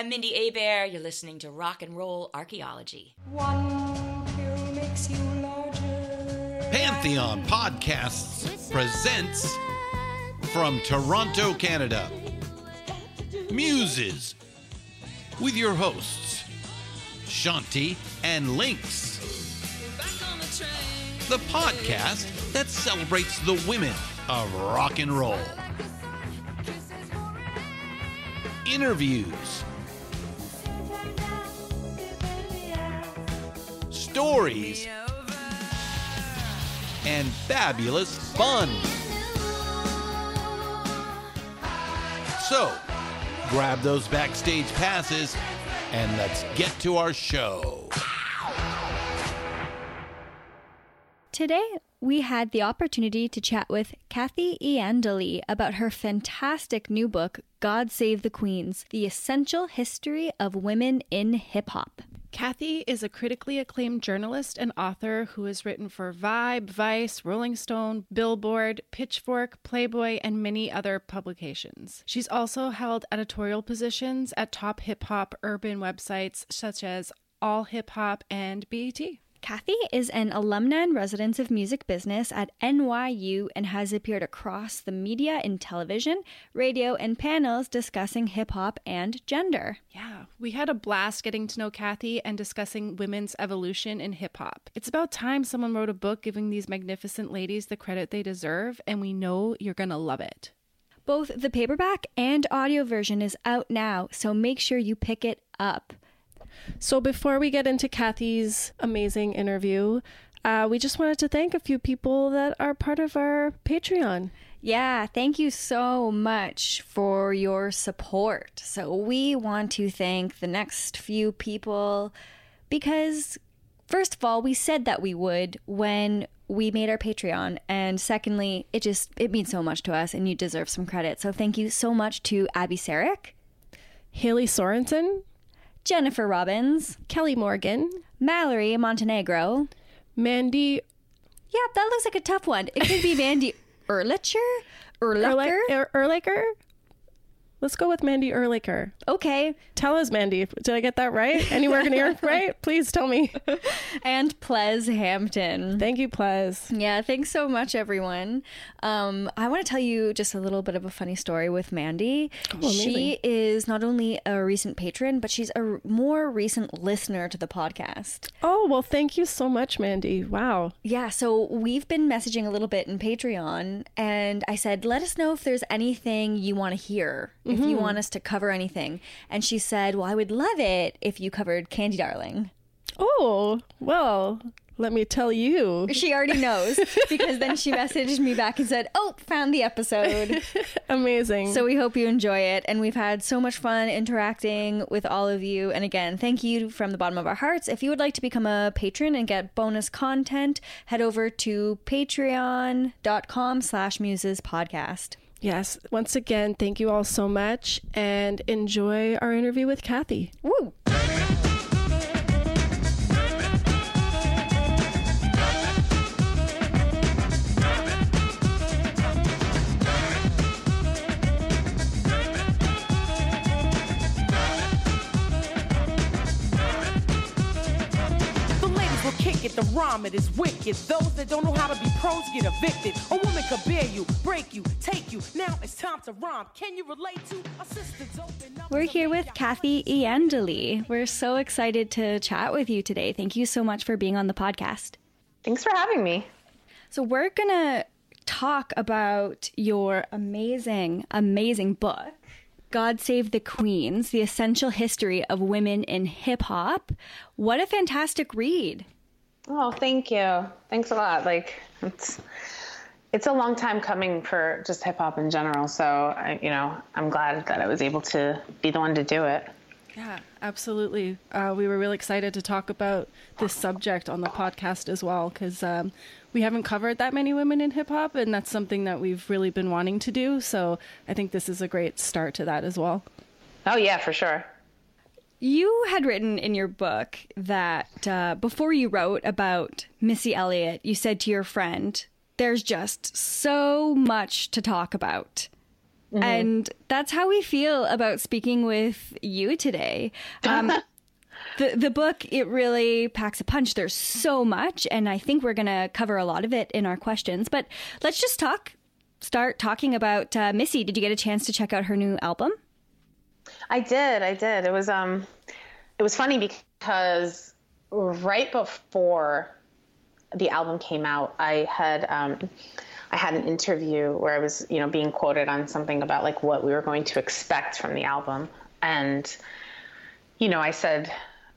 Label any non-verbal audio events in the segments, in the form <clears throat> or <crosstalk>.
I'm Mindy Abair. You're listening to Rock and Roll Archaeology. One pill makes you larger. Pantheon Podcasts presents from Toronto, Canada, Muses with your hosts, Shanti and Lynx. The podcast that celebrates the women of rock and roll. Interviews. Stories and fabulous fun. So, grab those backstage passes and let's get to our show. Today, we had the opportunity to chat with Kathy Iandoli about her fantastic new book, God Save the Queens The Essential History of Women in Hip Hop. Kathy is a critically acclaimed journalist and author who has written for Vibe, Vice, Rolling Stone, Billboard, Pitchfork, Playboy, and many other publications. She's also held editorial positions at top hip hop urban websites such as All Hip Hop and BET. Kathy is an alumna in residence of music business at NYU and has appeared across the media in television, radio, and panels discussing hip hop and gender. Yeah, we had a blast getting to know Kathy and discussing women's evolution in hip hop. It's about time someone wrote a book giving these magnificent ladies the credit they deserve, and we know you're gonna love it. Both the paperback and audio version is out now, so make sure you pick it up. So before we get into Kathy's amazing interview, uh, we just wanted to thank a few people that are part of our Patreon. Yeah, thank you so much for your support. So, we want to thank the next few people because, first of all, we said that we would when we made our Patreon. And secondly, it just it means so much to us and you deserve some credit. So, thank you so much to Abby Sarek, Haley Sorensen, Jennifer Robbins, Kelly Morgan, Mallory Montenegro. Mandy Yeah, that looks like a tough one. It could be Mandy <laughs> Erlicher? Erlicher? Erli- Er- Erlicher. Let's go with Mandy Erlicher. Okay. Tell us, Mandy. Did I get that right? Anywhere in here, <laughs> right? Please tell me. And Ples Hampton. Thank you, Plez. Yeah, thanks so much, everyone. Um, I want to tell you just a little bit of a funny story with Mandy. she is not only a recent patron, but she's a r- more recent listener to the podcast. Oh, well, thank you so much, Mandy. Wow. Yeah, so we've been messaging a little bit in Patreon, and I said, let us know if there's anything you want to hear, if you mm-hmm. want us to cover anything. And she said, well, I would love it if you covered Candy Darling. Oh, well, let me tell you. She already knows because then she messaged me back and said, oh, found the episode. <laughs> Amazing. So we hope you enjoy it. And we've had so much fun interacting with all of you. And again, thank you from the bottom of our hearts. If you would like to become a patron and get bonus content, head over to patreon.com slash muses podcast. Yes, once again, thank you all so much and enjoy our interview with Kathy. Woo! The ladies will the rhyme, it is wicked. Those that don't know how to be pros get evicted. A woman could bear you, break you, take you. Now it's time to rhyme. Can you relate to a sister's open? We're here with Kathy Iandoli. We're so excited to chat with you today. Thank you so much for being on the podcast. Thanks for having me. So, we're going to talk about your amazing, amazing book, God Save the Queens The Essential History of Women in Hip Hop. What a fantastic read! Oh, thank you. Thanks a lot. Like, it's. It's a long time coming for just hip hop in general, so I, you know I'm glad that I was able to be the one to do it. Yeah, absolutely. Uh, we were really excited to talk about this subject on the podcast as well because um, we haven't covered that many women in hip hop, and that's something that we've really been wanting to do. So I think this is a great start to that as well. Oh yeah, for sure. You had written in your book that uh, before you wrote about Missy Elliott, you said to your friend, "There's just so much to talk about." Mm-hmm. And that's how we feel about speaking with you today. Um, <laughs> the the book it really packs a punch. There's so much, and I think we're gonna cover a lot of it in our questions. But let's just talk. Start talking about uh, Missy. Did you get a chance to check out her new album? I did. I did. It was um, it was funny because right before the album came out, I had um, I had an interview where I was you know being quoted on something about like what we were going to expect from the album, and you know I said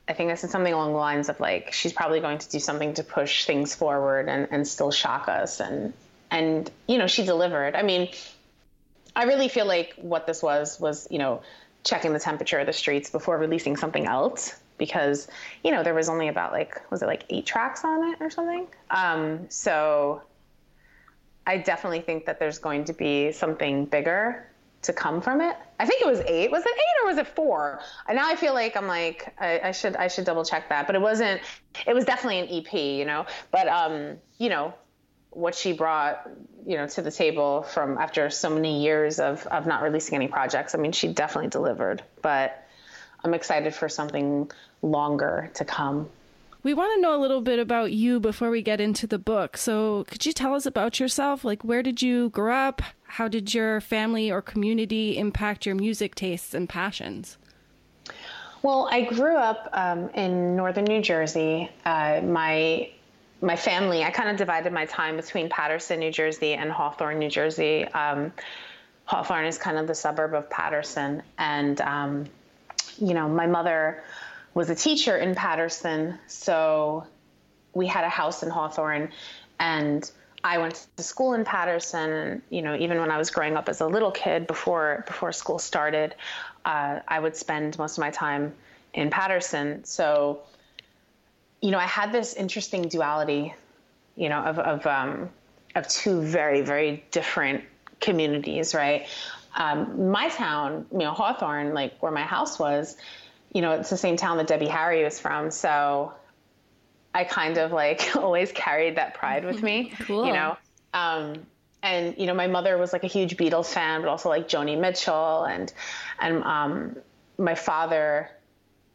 I think I said something along the lines of like she's probably going to do something to push things forward and, and still shock us and and you know she delivered. I mean, I really feel like what this was was you know checking the temperature of the streets before releasing something else because you know there was only about like was it like eight tracks on it or something. Um, so I definitely think that there's going to be something bigger to come from it. I think it was eight. Was it eight or was it four? And now I feel like I'm like I, I, should I should double check that. But it wasn't. It was definitely an EP, you know. But um, you know, what she brought, you know, to the table from after so many years of of not releasing any projects. I mean, she definitely delivered. But I'm excited for something longer to come. We want to know a little bit about you before we get into the book. So, could you tell us about yourself? Like, where did you grow up? How did your family or community impact your music tastes and passions? Well, I grew up um, in northern New Jersey. Uh, my my family, I kind of divided my time between Paterson, New Jersey, and Hawthorne, New Jersey. Um, Hawthorne is kind of the suburb of Paterson, and um, you know, my mother was a teacher in Paterson, so we had a house in Hawthorne, and I went to school in Paterson. And, you know, even when I was growing up as a little kid, before before school started, uh, I would spend most of my time in Paterson. So, you know, I had this interesting duality, you know, of of um, of two very very different communities, right? Um, my town, you know, Hawthorne, like where my house was, you know, it's the same town that Debbie Harry was from. So I kind of like <laughs> always carried that pride with me, <laughs> cool. you know. Um, and you know, my mother was like a huge Beatles fan, but also like Joni Mitchell, and and um, my father,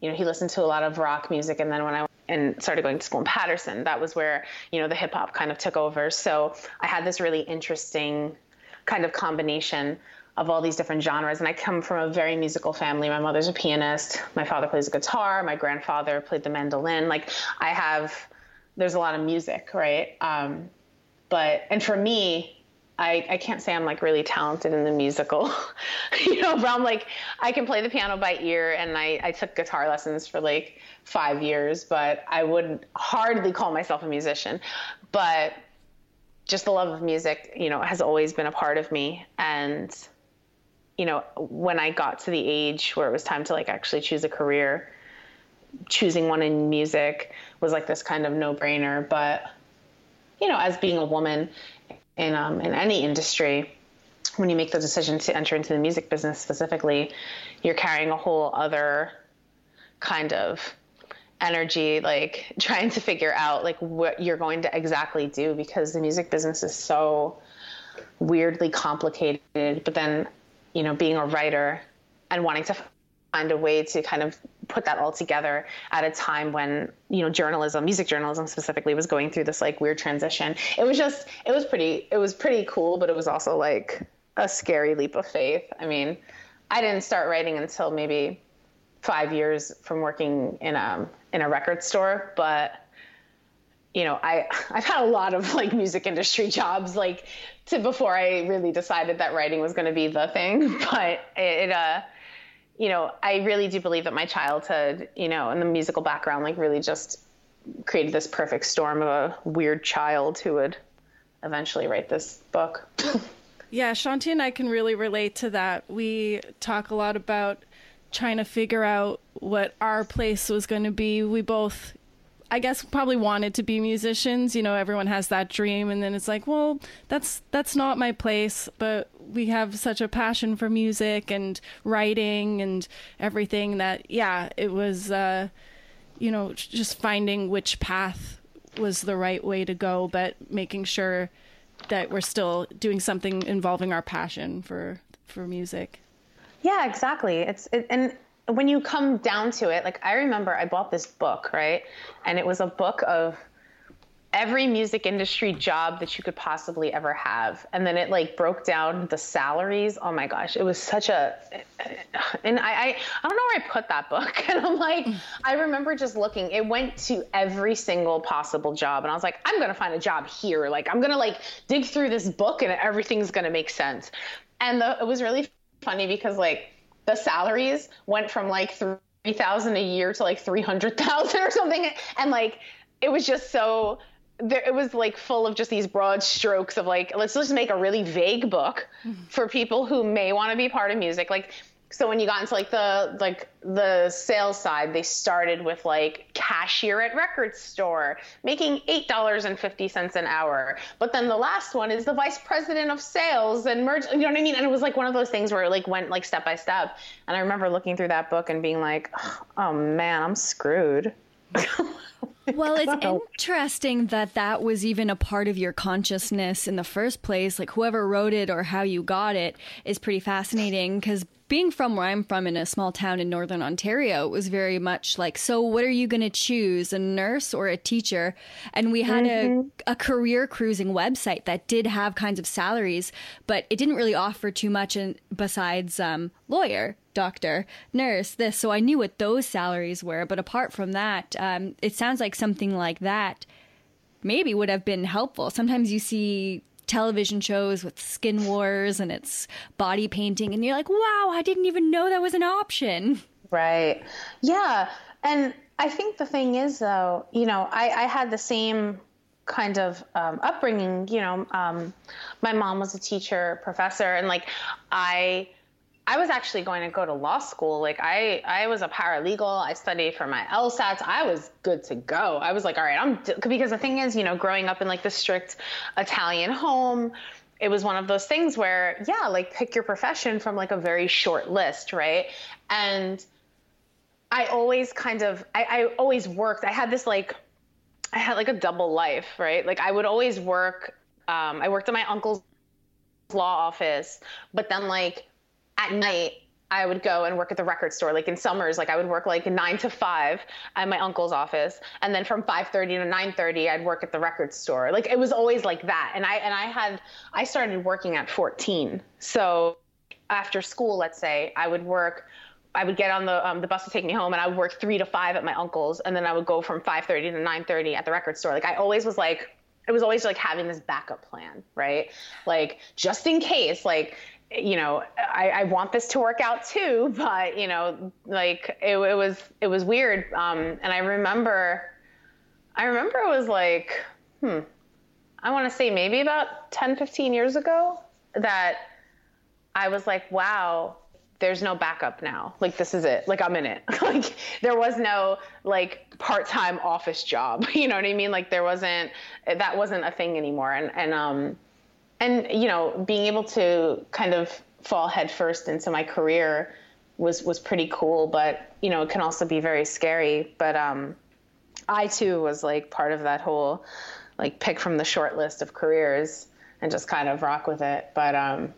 you know, he listened to a lot of rock music. And then when I and started going to school in Paterson. that was where you know the hip hop kind of took over. So I had this really interesting kind of combination of all these different genres. And I come from a very musical family. My mother's a pianist. My father plays a guitar. My grandfather played the mandolin. Like I have, there's a lot of music, right? Um, but and for me, I, I can't say I'm like really talented in the musical, <laughs> you know, realm. Like I can play the piano by ear, and I, I took guitar lessons for like five years, but I would hardly call myself a musician. But just the love of music, you know, has always been a part of me, and you know, when I got to the age where it was time to like actually choose a career, choosing one in music was like this kind of no brainer. But, you know, as being a woman in, um, in any industry, when you make the decision to enter into the music business specifically, you're carrying a whole other kind of energy like <laughs> trying to figure out like what you're going to exactly do because the music business is so weirdly complicated. But then you know, being a writer and wanting to find a way to kind of put that all together at a time when you know journalism music journalism specifically was going through this like weird transition. It was just it was pretty it was pretty cool but it was also like a scary leap of faith. I mean i didn't start writing until maybe five years from working in a in a record store but you know i i've had a lot of like music industry <laughs> jobs like to before i really decided that writing was going to be the thing <laughs> but it uh you know, I really do believe that my childhood, you know, and the musical background, like really just created this perfect storm of a weird child who would eventually write this book. <laughs> yeah, Shanti and I can really relate to that. We talk a lot about trying to figure out what our place was going to be. We both, I guess probably wanted to be musicians. You know, everyone has that dream and then it's like, well, that's that's not my place, but we have such a passion for music and writing and everything that yeah, it was uh you know, just finding which path was the right way to go, but making sure that we're still doing something involving our passion for for music. Yeah, exactly. It's it, and when you come down to it, like I remember I bought this book, right? And it was a book of every music industry job that you could possibly ever have. And then it like broke down the salaries. Oh my gosh it was such a and i i, I don't know where i put that book. <laughs> And i'm like mm. i remember just looking it went to every single possible job. And i was like i'm gonna find a job here. Like i'm gonna like dig through this book and everything's gonna make sense. And the, it was really funny because like the salaries went from like 3000 a year to like 300000 <laughs> or something. And like it was just so there, it was like full of just these broad strokes of like let's just make a really vague book mm-hmm. for people who may want to be part of music. Like so when you got into like the like the sales side they started with like cashier at record store making eight dollars and fifty cents an hour. But then the last one is the vice president of sales and merge you know what i mean? And it was like one of those things where it like went like step by step. And i remember looking through that book and being like oh man i'm screwed <laughs> well, it's interesting that that was even a part of your consciousness in the first place. Like, whoever wrote it or how you got it is pretty fascinating because being from where I'm from in a small town in northern Ontario, it was very much like, so what are you going to choose, a nurse or a teacher? And we had mm-hmm. a, a career cruising website that did have kinds of salaries, but it didn't really offer too much in, besides um, lawyer doctor, nurse, this. So I knew what those salaries were. But apart from that, um, it sounds like something like that maybe would have been helpful. Sometimes you see television shows with skin wars and it's body painting, and you're like, wow, I didn't even know that was an option. Right. Yeah. And I think the thing is, though, you know, I, I had the same kind of um, upbringing. You know, um, my mom was a teacher, professor, and like I I was actually going to go to law school. Like I, I was a paralegal. I studied for my LSATs. I was good to go. I was like, all right, I'm because the thing is, you know, growing up in like the strict Italian home, it was one of those things where, yeah, like pick your profession from like a very short list, right? And I always kind of, I, I always worked. I had this like, I had like a double life, right? Like I would always work. Um, I worked at my uncle's law office, but then like at night I would go and work at the record store. Like in summers, like I would work like nine to five at my uncle's office, and then from five thirty to nine thirty, I'd work at the record store. Like it was always like that. And I and I had I started working at fourteen. So after school, let's say, I would work. I would get on the um, the bus to take me home, and I would work three to five at my uncle's, and then I would go from five thirty to nine thirty at the record store. Like I always was like it was always like having this backup plan, right? Like just in case, like you know, I, I, want this to work out too, <laughs> but you know, like it, it was it was weird. Um, and I remember, I remember it was like, hmm, I want to say maybe about 10, 15 years ago that I was like, wow, there's no backup now. Like this is it. Like I'm in it. <laughs> like there was no like part-time office job. <laughs> You know what I mean? Like there wasn't that wasn't a thing anymore. And and um and you know, being able to kind of fall headfirst into my career was was pretty cool, but you know, it can also be very scary. But um, I too was like part of that whole like pick from the short list of careers and just kind of rock with it. But um,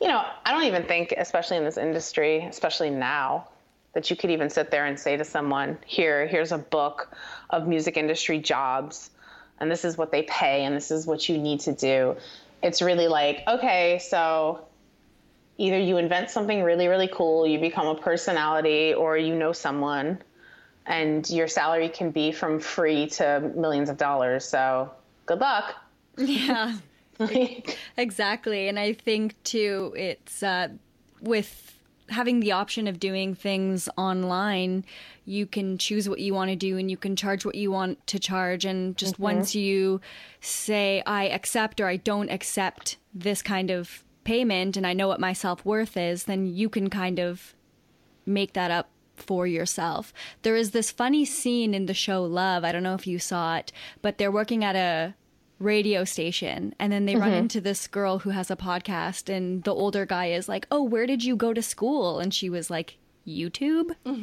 you know, I don't even think, especially in this industry, especially now, that you could even sit there and say to someone, here, here's a book of music industry jobs, and this is what they pay, and this is what you need to do. It's really like, okay, so either you invent something really, really cool, you become a personality, or you know someone, and your salary can be from free to millions of dollars. So good luck. Yeah. <laughs> exactly. And I think too, it's uh, with having the option of doing things online, you can choose what you want to do and you can charge what you want to charge. And just Mm-hmm. once you say, I accept or I don't accept this kind of payment and I know what my self worth is, then you can kind of make that up for yourself. There is this funny scene in the show Love. I don't know if you saw it, but they're working at a radio station and then they run into this girl who has a podcast and the older guy is like, "Oh, where did you go to school?" and she was like, "YouTube?" <laughs>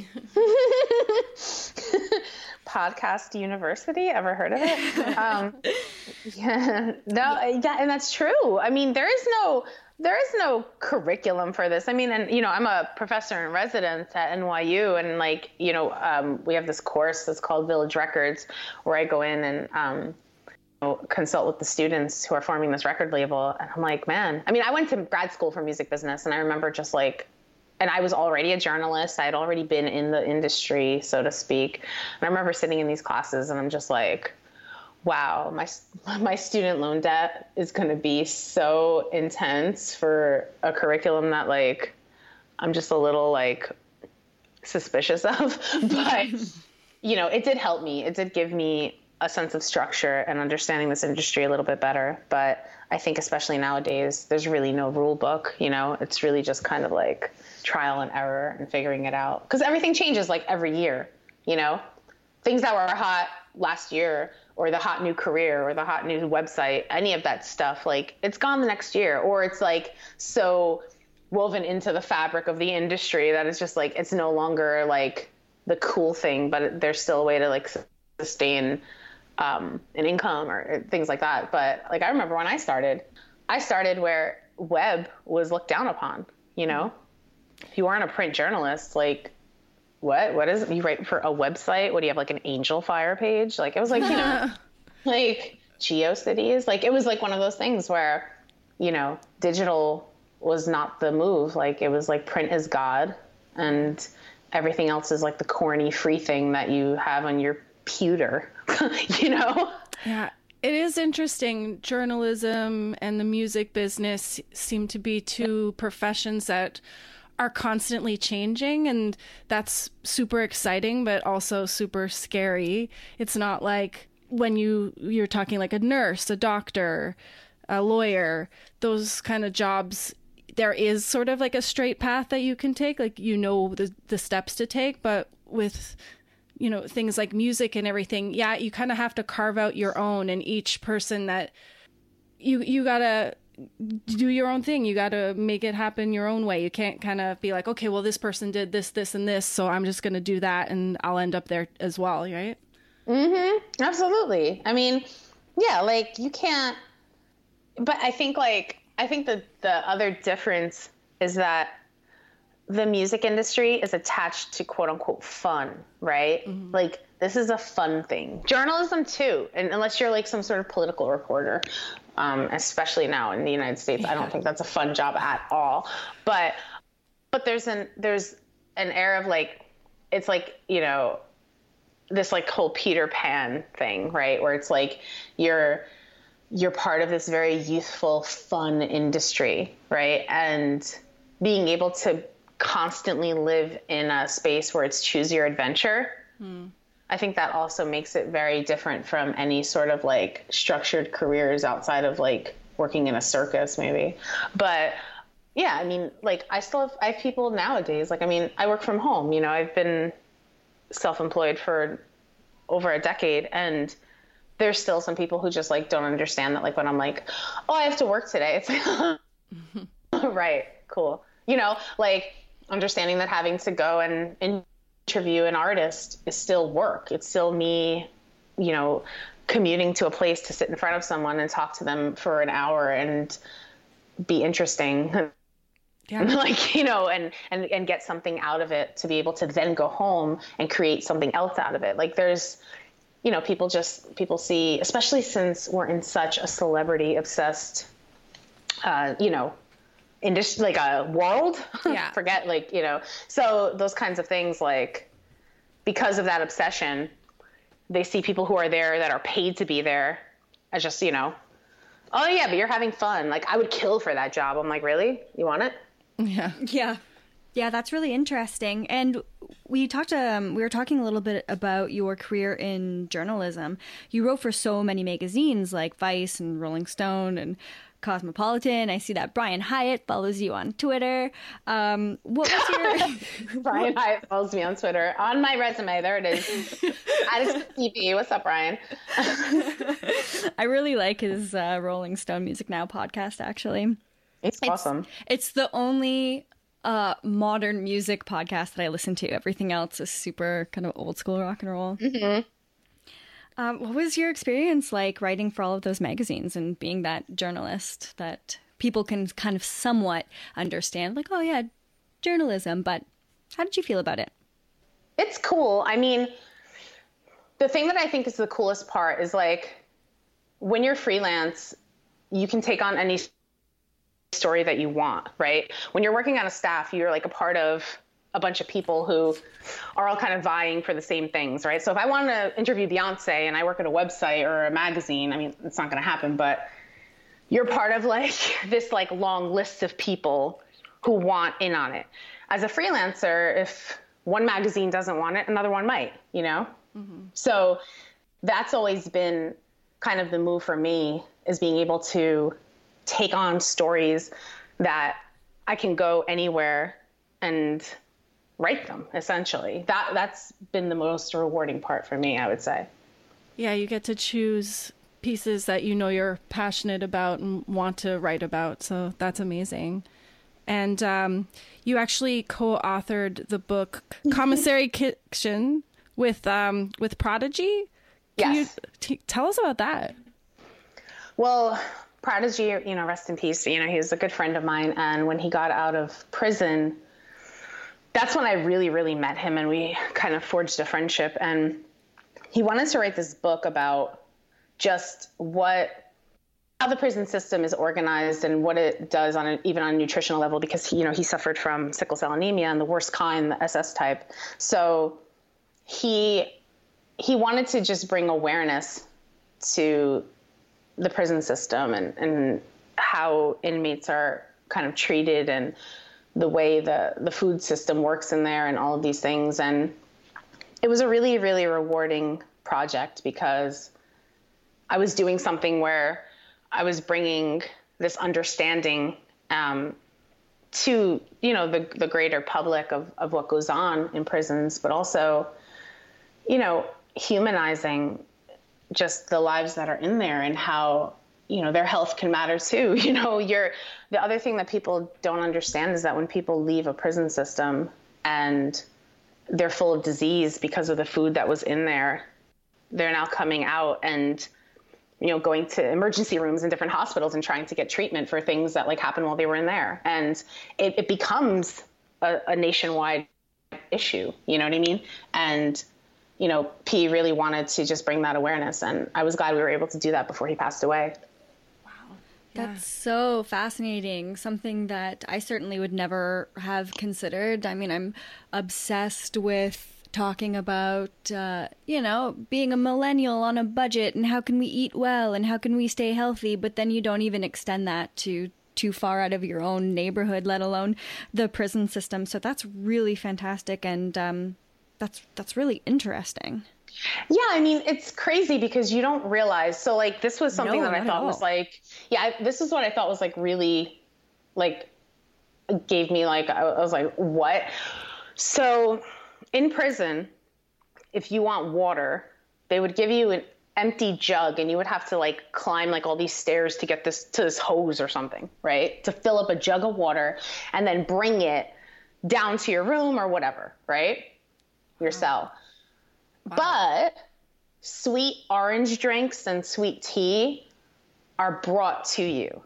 Podcast University. Ever heard of it? <laughs> um, yeah, no, yeah, and that's true. I mean, there is no there is no curriculum for this. I mean, and you know, I'm a professor in residence at NYU, and like, you know, um, we have this course that's called Village Records, where I go in and um, you know, consult with the students who are forming this record label, and I'm like, man. I mean, I went to grad school for music business, and I remember just like and I was already a journalist. I had already been in the industry, so to speak. And I remember sitting in these classes, and I'm just like, wow, my <laughs> my student loan debt is going to be so intense for a curriculum that like I'm just a little like suspicious of. <laughs> but <laughs> you know, it did help me. It did give me a sense of structure and understanding this industry a little bit better. But I think especially nowadays, there's really no rule book. You know, it's really just kind of like trial and error and figuring it out because everything changes like every year. You know, things that were hot last year or the hot new career or the hot new website, any of that stuff, like it's gone the next year, or it's like so woven into the fabric of the industry that it's just like it's no longer like the cool thing, but there's still a way to like sustain um, an income or things like that. But like I remember when I started, I started where web was looked down upon. You know, if you weren't a print journalist, like what? What is you write for a website? What do you have like an Angelfire page? Like it was like you know, <laughs> like GeoCities. Like it was like one of those things where you know digital was not the move. Like it was like print is God, and everything else is like the corny free thing that you have on your pewter. <laughs> you know. Yeah. It is interesting. Journalism and the music business seem to be two professions that are constantly changing and that's super exciting but also super scary. It's not like when you you're talking like a nurse, a doctor, a lawyer, those kind of jobs there is sort of like a straight path that you can take like you know the the steps to take but with you know things like music and everything yeah you kind of have to carve out your own and each person that you you gotta do your own thing. You gotta make it happen your own way. You can't kind of be like okay well this person did this this and this so i'm just gonna do that and i'll end up there as well right? Mm-hmm. Absolutely. I mean yeah like you can't but i think like i think the the other difference is that the music industry is attached to quote unquote fun, right? Mm-hmm. Like this is a fun thing. Journalism too, and unless you're like some sort of political reporter, um, especially now in the United States, yeah. I don't think that's a fun job at all. But but there's an there's an air of like it's like you know this like whole Peter Pan thing, right? Where it's like you're you're part of this very youthful, fun industry, right? And being able to constantly live in a space where it's choose your adventure. Hmm. I think that also makes it very different from any sort of like structured careers outside of like working in a circus, maybe. But yeah, I mean, like I still have, I have people nowadays. Like, I mean, I work from home. You know, I've been self-employed for over a decade, and there's still some people who just like don't understand that. Like when I'm like, oh, I have to work today. It's like, <laughs> <laughs> <laughs> right, cool. You know, like understanding that having to go and interview an artist is still work. It's still me, you know, commuting to a place to sit in front of someone and talk to them for an hour and be interesting. <laughs> Yeah. <laughs> like, you know, and, and, and get something out of it to be able to then go home and create something else out of it. Like there's, you know, people just, people see, especially since we're in such a celebrity obsessed, uh, you know, industry, like a world. <laughs> Yeah. Forget like, you know, so those kinds of things, like because of that obsession, they see people who are there that are paid to be there as just, you know, oh yeah, but you're having fun. Like I would kill for that job. I'm like, really? You want it? Yeah. Yeah. Yeah, that's really interesting. And we talked um we were talking a little bit about your career in journalism. You wrote for so many magazines like Vice and Rolling Stone and Cosmopolitan. I see that Brian Hiatt follows you on Twitter. Um, what was your <laughs> <laughs> Brian Hiatt follows me on Twitter on my resume? There it is. <laughs> At TV. What's up, Brian? I really like his uh, Rolling Stone Music Now podcast. Actually, it's awesome. It's, it's the only uh, modern music podcast that I listen to. Everything else is super kind of old school rock and roll. Mm-hmm. Um, what was your experience like writing for all of those magazines and being that journalist that people can kind of somewhat understand? Like, oh, yeah, journalism, but how did you feel about it? It's cool. I mean, the thing that I think is the coolest part is like when you're freelance, you can take on any story that you want, right? When you're working on a staff, you're like a part of a bunch of people who are all kind of vying for the same things, right? So if I want to interview Beyonce and I work at a website or a magazine, I mean, it's not going to happen, but you're part of like <laughs> this like long list of people who want in on it. As a freelancer, if one magazine doesn't want it, another one might, you know? Mm-hmm. So that's always been kind of the move for me is being able to take on stories that I can go anywhere and write them essentially. That that's been the most rewarding part for me i would say. Yeah you get to choose pieces that you know you're passionate about and want to write about so that's amazing. And um, you actually co-authored the book <laughs> commissary kitchen with um, with prodigy? Can yes. you t- tell us about that? Well prodigy you know rest in peace you know he was a good friend of mine and when he got out of prison that's when I really, really met him and we kind of forged a friendship. And he wanted to write this book about just what how the prison system is organized and what it does on a, even on a nutritional level because he, you know he suffered from sickle cell anemia and the worst kind the SS type so he he wanted to just bring awareness to the prison system and and how inmates are kind of treated and the way the the food system works in there and all of these things. And it was a really really rewarding project because I was doing something where I was bringing this understanding um, to you know the the greater public of of what goes on in prisons, but also you know humanizing just the lives that are in there and how you know their health can matter too <laughs> you know you're the other thing that people don't understand is that when people leave a prison system and they're full of disease because of the food that was in there they're now coming out and you know going to emergency rooms in different hospitals and trying to get treatment for things that like happened while they were in there. And it, it becomes a, a nationwide issue you know what i mean? And you know p really wanted to just bring that awareness and i was glad we were able to do that before he passed away that's so fascinating. Something that I certainly would never have considered. I mean, I'm obsessed with talking about, uh, you know, being a millennial on a budget and how can we eat well and how can we stay healthy. But then you don't even extend that to too far out of your own neighborhood, let alone the prison system. So that's really fantastic, and um, that's that's really interesting. Yeah, I mean, it's crazy because you don't realize. So, like, this was something no, that I thought was like, yeah, I, this is what I thought was like really, like, gave me like, I, I was like, what? So, in prison, if you want water, they would give you an empty jug and you would have to like climb like all these stairs to get this to this hose or something, right? To fill up a jug of water and then bring it down to your room or whatever, right? Your cell. But sweet orange drinks and sweet tea are brought to you.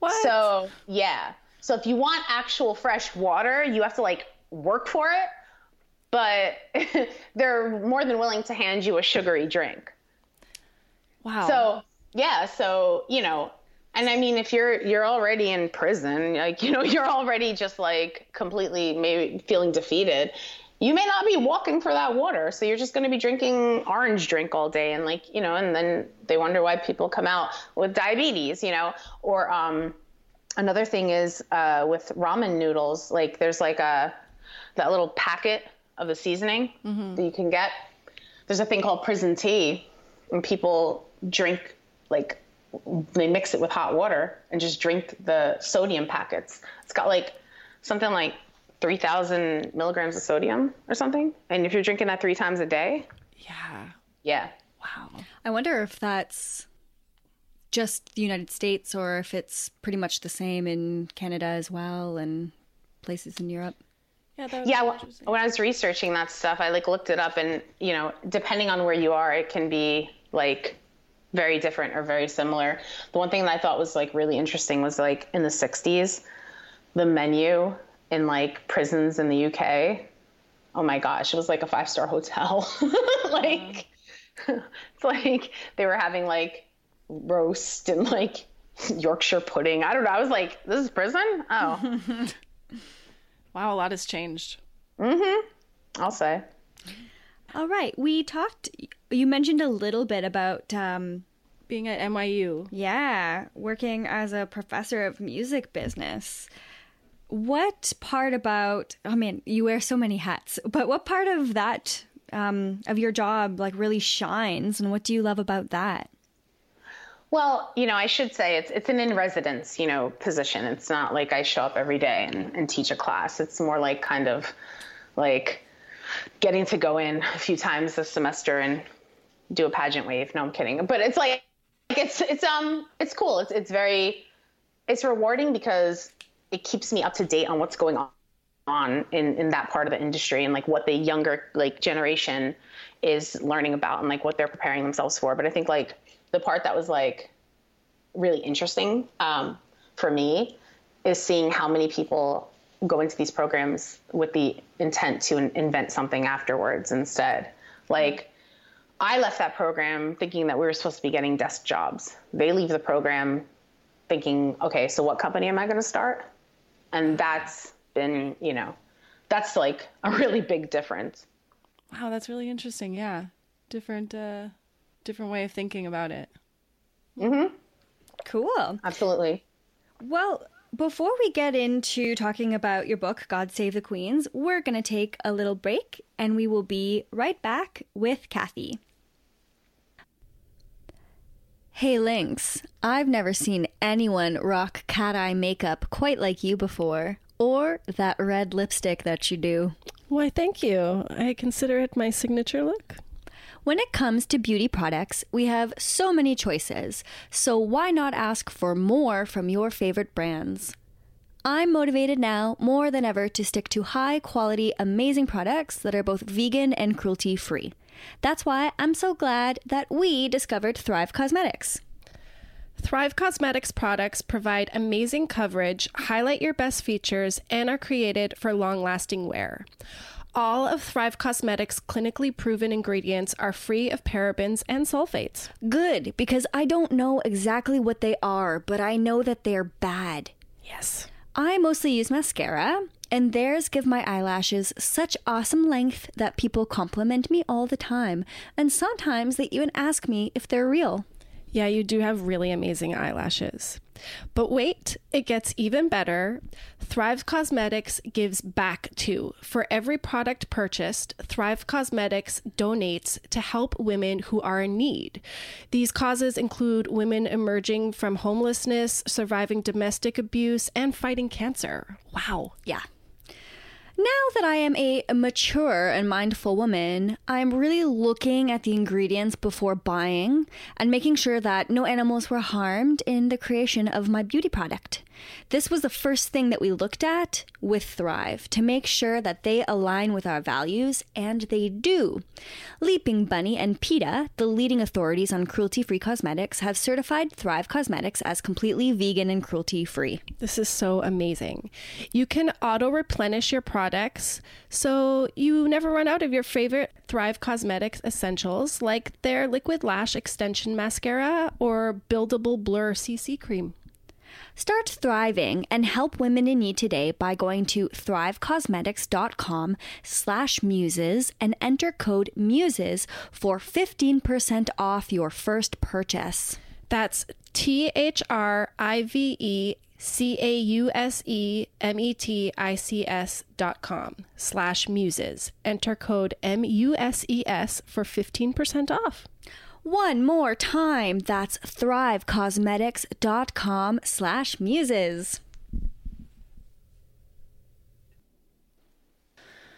What? So, yeah. So if you want actual fresh water, you have to like work for it. But <laughs> they're more than willing to hand you a sugary drink. Wow. So yeah, so you know, and I mean, if you're you're already in prison, like <laughs> you know, you're already just like completely maybe feeling defeated. You may not be walking for that water, so you're just going to be drinking orange drink all day, and like you know, and then they wonder why people come out with diabetes, you know, or um, another thing is uh, with ramen noodles, like there's like a that little packet of the seasoning that you can get. There's a thing called prison tea, and people drink like they mix it with hot water and just drink the sodium packets. It's got like something like 3,000 milligrams of sodium or something. And if you're drinking that three times a day, yeah. yeah. Wow. I wonder if that's just the United States or if it's pretty much the same in Canada as well and places in Europe. Yeah, that Yeah, well, when I was researching that stuff, I like looked it up, and you know, depending on where you are, it can be like very different or very similar. The one thing that I thought was like really interesting was like in the '60s, the menu in like prisons in the UK. Oh my gosh, it was like a five star hotel. <laughs> like, <laughs> it's like they were having like roast and like Yorkshire pudding. I don't know. I was like, this is prison? Oh, <laughs> Wow, a lot has changed. Mm-hmm. I'll say. All right. We talked, you mentioned a little bit about, um, Being at NYU. yeah, working as a professor of music business. What part about, I mean, you wear so many hats, but what part of that, um, of your job, like really shines and what do you love about that? Well, you know, I should say it's it's an in residence, you know, position. It's not like I show up every day and, and teach a class. It's more like kind of like getting to go in a few times this semester and do a pageant wave. No, I'm kidding. But it's like it's it's um it's cool. It's it's very it's rewarding because it keeps me up to date on what's going on in, in that part of the industry and like what the younger like generation is learning about and like what they're preparing themselves for. But I think like the part that was like really interesting um, for me is seeing how many people go into these programs with the intent to in- invent something afterwards instead. Like I left that program thinking that we were supposed to be getting desk jobs. They leave the program thinking, okay, so what company am I going to start? And that's been, you know, that's like a really big difference. Wow, that's really interesting. Yeah. Different uh different way of thinking about it. mm-hmm Cool. Absolutely. Well, before we get into talking about your book, God Save the Queens, we're going to take a little break and we will be right back with Kathy. Hey, Lynx, I've never seen anyone rock cat eye makeup quite like you before, or that red lipstick that you do. Why, thank you. I consider it my signature look. When it comes to beauty products, we have so many choices, so why not ask for more from your favorite brands? I'm motivated now more than ever to stick to high quality, amazing products that are both vegan and cruelty free. That's why I'm so glad that we discovered Thrive Causemetics. Thrive Causemetics products provide amazing coverage, highlight your best features, and are created for long lasting wear. All of Thrive Causemetics' clinically proven ingredients are free of parabens and sulfates. Good, because I don't know exactly what they are, but I know that they're bad. Yes. I mostly use mascara, and theirs give my eyelashes such awesome length that people compliment me all the time, and sometimes they even ask me if they're real. Yeah, you do have really amazing eyelashes. But wait, it gets even better. Thrive Causemetics gives back too. For every product purchased, Thrive Causemetics donates to help women who are in need. These causes include women emerging from homelessness, surviving domestic abuse, and fighting cancer. Wow. Yeah. Now that I am a mature and mindful woman, I'm really looking at the ingredients before buying and making sure that no animals were harmed in the creation of my beauty product. This was the first thing that we looked at with Thrive to make sure that they align with our values, and they do. Leaping Bunny and PETA, the leading authorities on cruelty free cosmetics, have certified Thrive Causemetics as completely vegan and cruelty free. This is so amazing. You can auto replenish your products so you never run out of your favorite Thrive Causemetics essentials like their liquid lash extension mascara or buildable blur CC cream. Start thriving and help women in need today by going to thrivecausemetics.com slash muses and enter code muses for 15% off your first purchase. That's T H R I V E C A U S E M E T I C S dot com slash muses. Enter code M U S E S for 15% off. One more time, that's thrivecausemetics.com slash muses.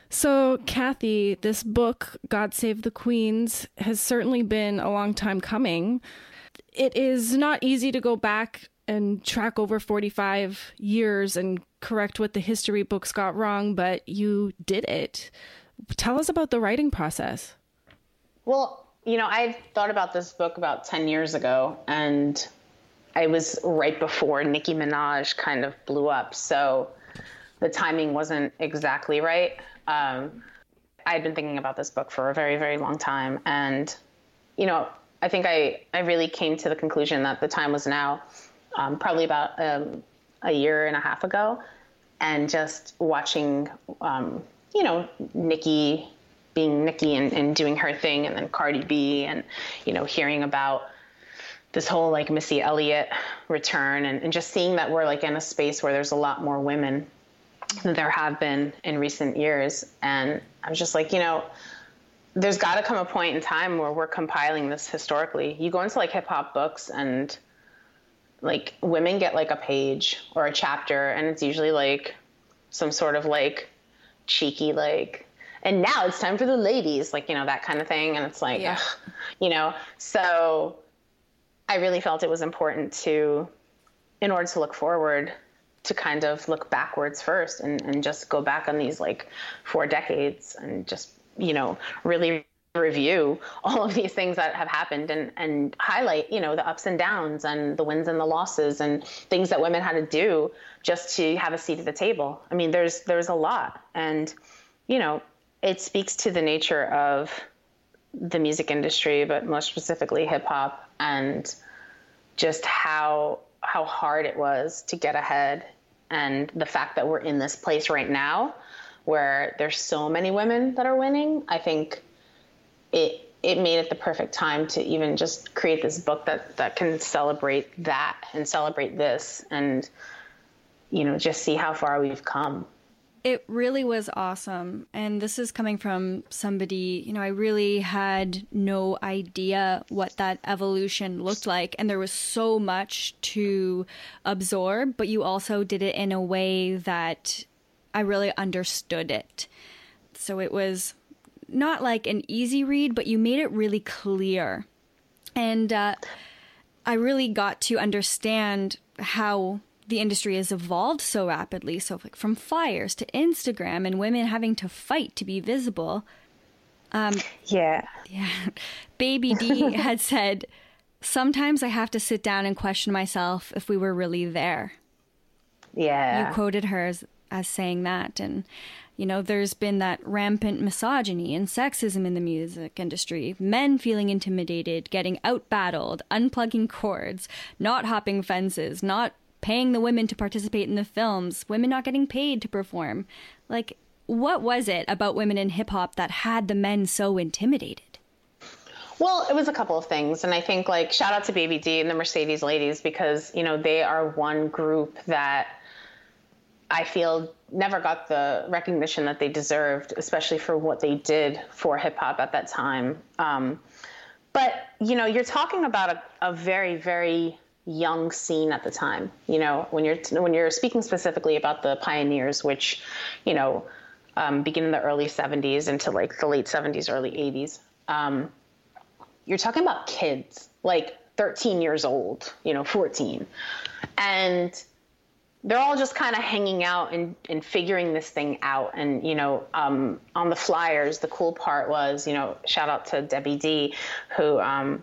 So, Kathy, this book, God Save the Queens, has certainly been a long time coming. It is not easy to go back and track over 45 years and correct what the history books got wrong, but you did it. Tell us about the writing process. Well, you know, I thought about this book about 10 years ago, and I was right before Nicki Minaj kind of blew up. So the timing wasn't exactly right. Um, I'd been thinking about this book for a very, very long time. And, you know, I think I, I really came to the conclusion that the time was now, um, probably about um, a year and a half ago. And just watching, um, you know, Nicki being Nicki and, and doing her thing, and then Cardi B, and, you know, hearing about this whole like Missy Elliott return, and, and just seeing that we're like in a space where there's a lot more women than there have been in recent years. And I was just like, you know, there's got to come a point in time where we're compiling this historically. You go into like hip hop books and like women get like a page or a chapter and it's usually like some sort of like cheeky like and now it's time for the ladies like you know that kind of thing. And it's like Yeah. ugh, you know so i really felt it was important to in order to look forward to kind of look backwards first and, and just go back on these like four decades and just you know really review all of these things that have happened and and highlight you know the ups and downs and the wins and the losses and things that women had to do just to have a seat at the table. I mean there's there's a lot. And you know it speaks to the nature of the music industry but more specifically hip hop and just how how hard it was to get ahead and the fact that we're in this place right now where there's so many women that are winning i think it it made it the perfect time to even just create this book that that can celebrate that and celebrate this and you know just see how far we've come It really was awesome. And this is coming from somebody, you know, I really had no idea what that evolution looked like. And there was so much to absorb, but you also did it in a way that I really understood it. So it was not like an easy read, but you made it really clear. And uh, I really got to understand how the industry has evolved so rapidly. So, like from flyers to Instagram and women having to fight to be visible. Um, yeah. Yeah. Baby D <laughs> had said, Sometimes I have to sit down and question myself if we were really there. yeah You quoted her as, as saying that. And, you know, there's been that rampant misogyny and sexism in the music industry. Men feeling intimidated, getting out battled, unplugging cords, not hopping fences, not paying the women to participate in the films, women not getting paid to perform. Like, what was it about women in hip hop that had the men so intimidated? Well, it was a couple of things. And I think, like, shout out to Baby D and the Mercedes ladies because, you know, they are one group that I feel never got the recognition that they deserved, especially for what they did for hip hop at that time. Um, but, you know, you're talking about a, a very, very young scene at the time. You know, when you're when you're speaking specifically about the pioneers, which, you know, um, begin in the early 70s into like the late 70s, early 80s. Um, you're talking about kids, like 13 years old, you know, 14. And they're all just kind of hanging out and, and figuring this thing out. And, you know, um, on the flyers, the cool part was, you know, shout out to Debbie D, who, um,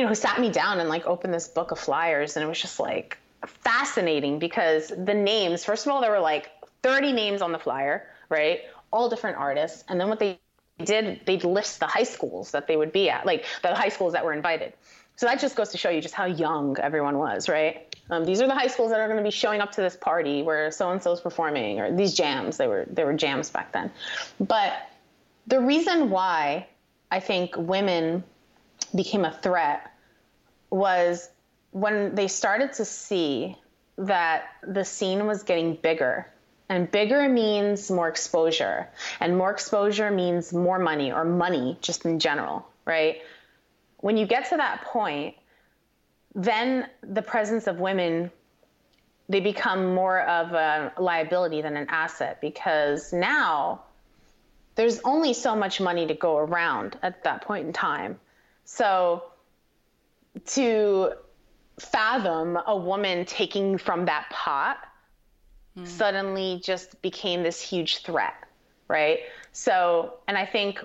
you know, who sat me down and like opened this book of flyers. And it was just like fascinating because the names, first of all, there were like 30 names on the flyer, right? All different artists. And then what they did, they'd list the high schools that they would be at, like the high schools that were invited. So that just goes to show you just how young everyone was, right? Um, these are the high schools that are going to be showing up to this party where so and so is performing, or these jams. They were they were jams back then. But the reason why I think women became a threat was when they started to see that the scene was getting bigger. And bigger means more exposure. And more exposure means more money or money just in general, right? When you get to that point, then the presence of women they become more of a liability than an asset because now there's only so much money to go around at that point in time. So to fathom a woman taking from that pot mm. suddenly just became this huge threat, right? So, and I think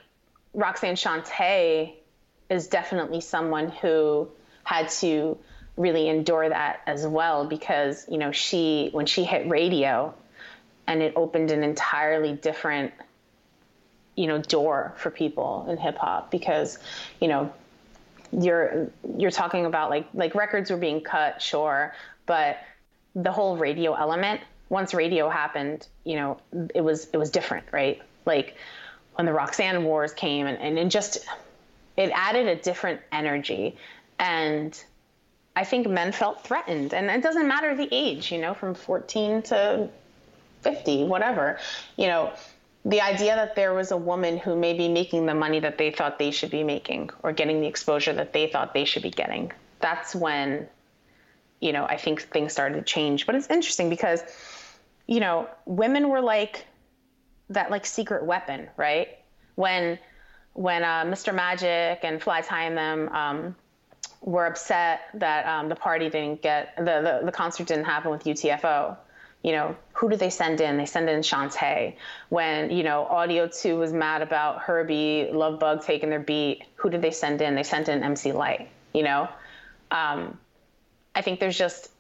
Roxanne Shante is definitely someone who had to really endure that as well because you know she when she hit radio and it opened an entirely different you know door for people in hip hop because you know you're you're talking about like like records were being cut sure but the whole radio element once radio happened you know it was it was different right like when the Roxanne Wars came and, and it just it added a different energy and I think men felt threatened. And it doesn't matter the age, you know, from 14 to 50, whatever. You know, the idea that there was a woman who may be making the money that they thought they should be making or getting the exposure that they thought they should be getting. That's when, you know, I think things started to change. But it's interesting because, you know, women were like that like secret weapon, right? When when uh, Mr. Magic and Fly Ty and them um, were upset that um, the party didn't get the, the, the concert didn't happen with UTFO. You know, who did they send in? They send in Shante. When you know Audio Two was mad about Hurby Luv Bug taking their beat, who did they send in? They sent in MC Lyte, You know, um, I think there's just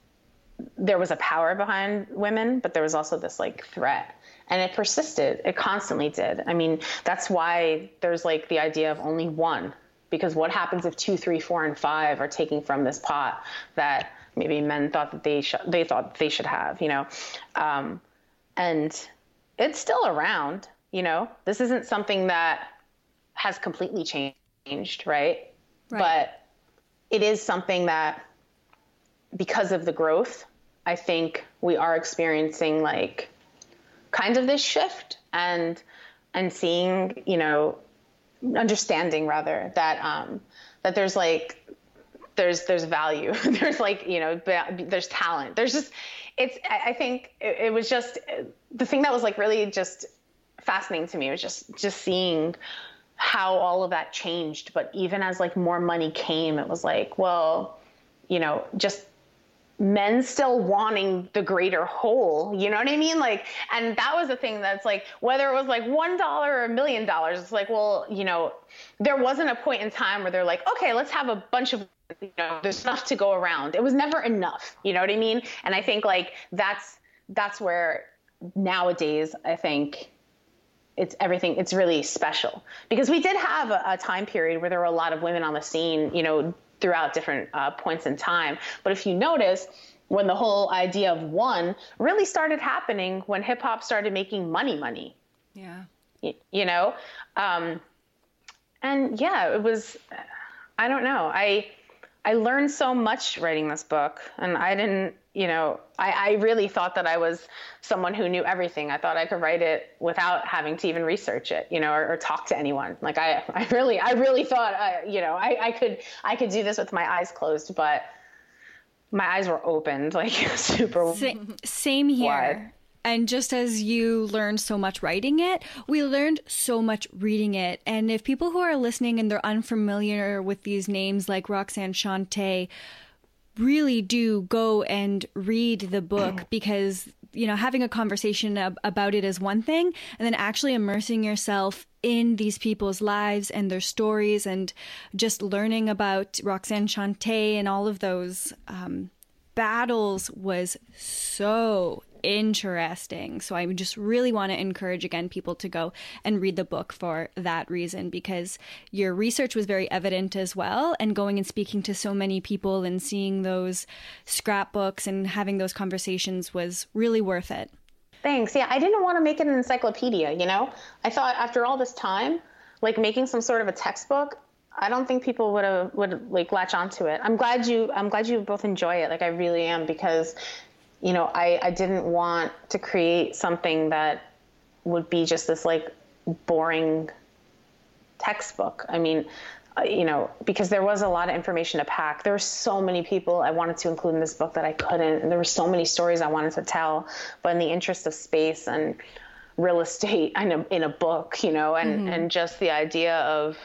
there was a power behind women, but there was also this like threat and it persisted it constantly did i mean that's why there's like the idea of only one because what happens if two, three, four, and five are taking from this pot that maybe men thought that they sh- they thought they should have, you know, um, and it's still around. You know, this isn't something that has completely changed, right? right? But it is something that, because of the growth, I think we are experiencing like kind of this shift and and seeing, you know, understanding rather that um, that there's like there's there's value. <laughs> There's like you know there's talent. There's just it's i think it, it, was just the thing that was like really just fascinating to me was just just seeing how all of that changed. But even as like more money came it was like well you know just men still wanting the greater whole. You know what i mean? Like and that was the thing that's like whether it was like one dollar or a million dollars it's like well you know there wasn't a point in time where they're like okay let's have a bunch of you know there's enough to go around it was never enough you know what i mean and i think like that's that's where nowadays i think it's everything it's really special because we did have a, a, time period where there were a lot of women on the scene you know throughout different uh, points in time. But if you notice, when the whole idea of one really started happening when hip hop started making money, money. Yeah. Y- you know? Um, and yeah, it was, I don't know. I, I learned so much writing this book, and I didn't, you know, I, I, really thought that I was someone who knew everything. I thought I could write it without having to even research it, you know, or, or talk to anyone. Like I, I really, I really thought, uh, you know, I, I could, I could do this with my eyes closed, but my eyes were opened, like <laughs> super. Same, same here. Wide. And just as you learned so much writing it, we learned so much reading it. And if people who are listening and they're unfamiliar with these names like Roxanne Shante, really do go and read the book because you know having a conversation ab- about it is one thing and then actually immersing yourself in these people's lives and their stories and just learning about Roxanne Shante and all of those um, battles was so interesting. So I just really want to encourage again people to go and read the book for that reason because your research was very evident as well and going and speaking to so many people and seeing those scrapbooks and having those conversations was really worth it. Thanks. Yeah, I didn't want to make it an encyclopedia, you know? I thought after all this time, like making some sort of a textbook, I don't think people would have would like latch onto it. I'm glad you I'm glad you both enjoy it. Like I really am because you know, I, I didn't want to create something that would be just this like boring textbook. I mean, uh, you know, because there was a lot of information to pack. There were so many people I wanted to include in this book that I couldn't. And there were so many stories I wanted to tell. But in the interest of space and real estate <laughs> in a, in a book, you know, and, mm-hmm. and just the idea of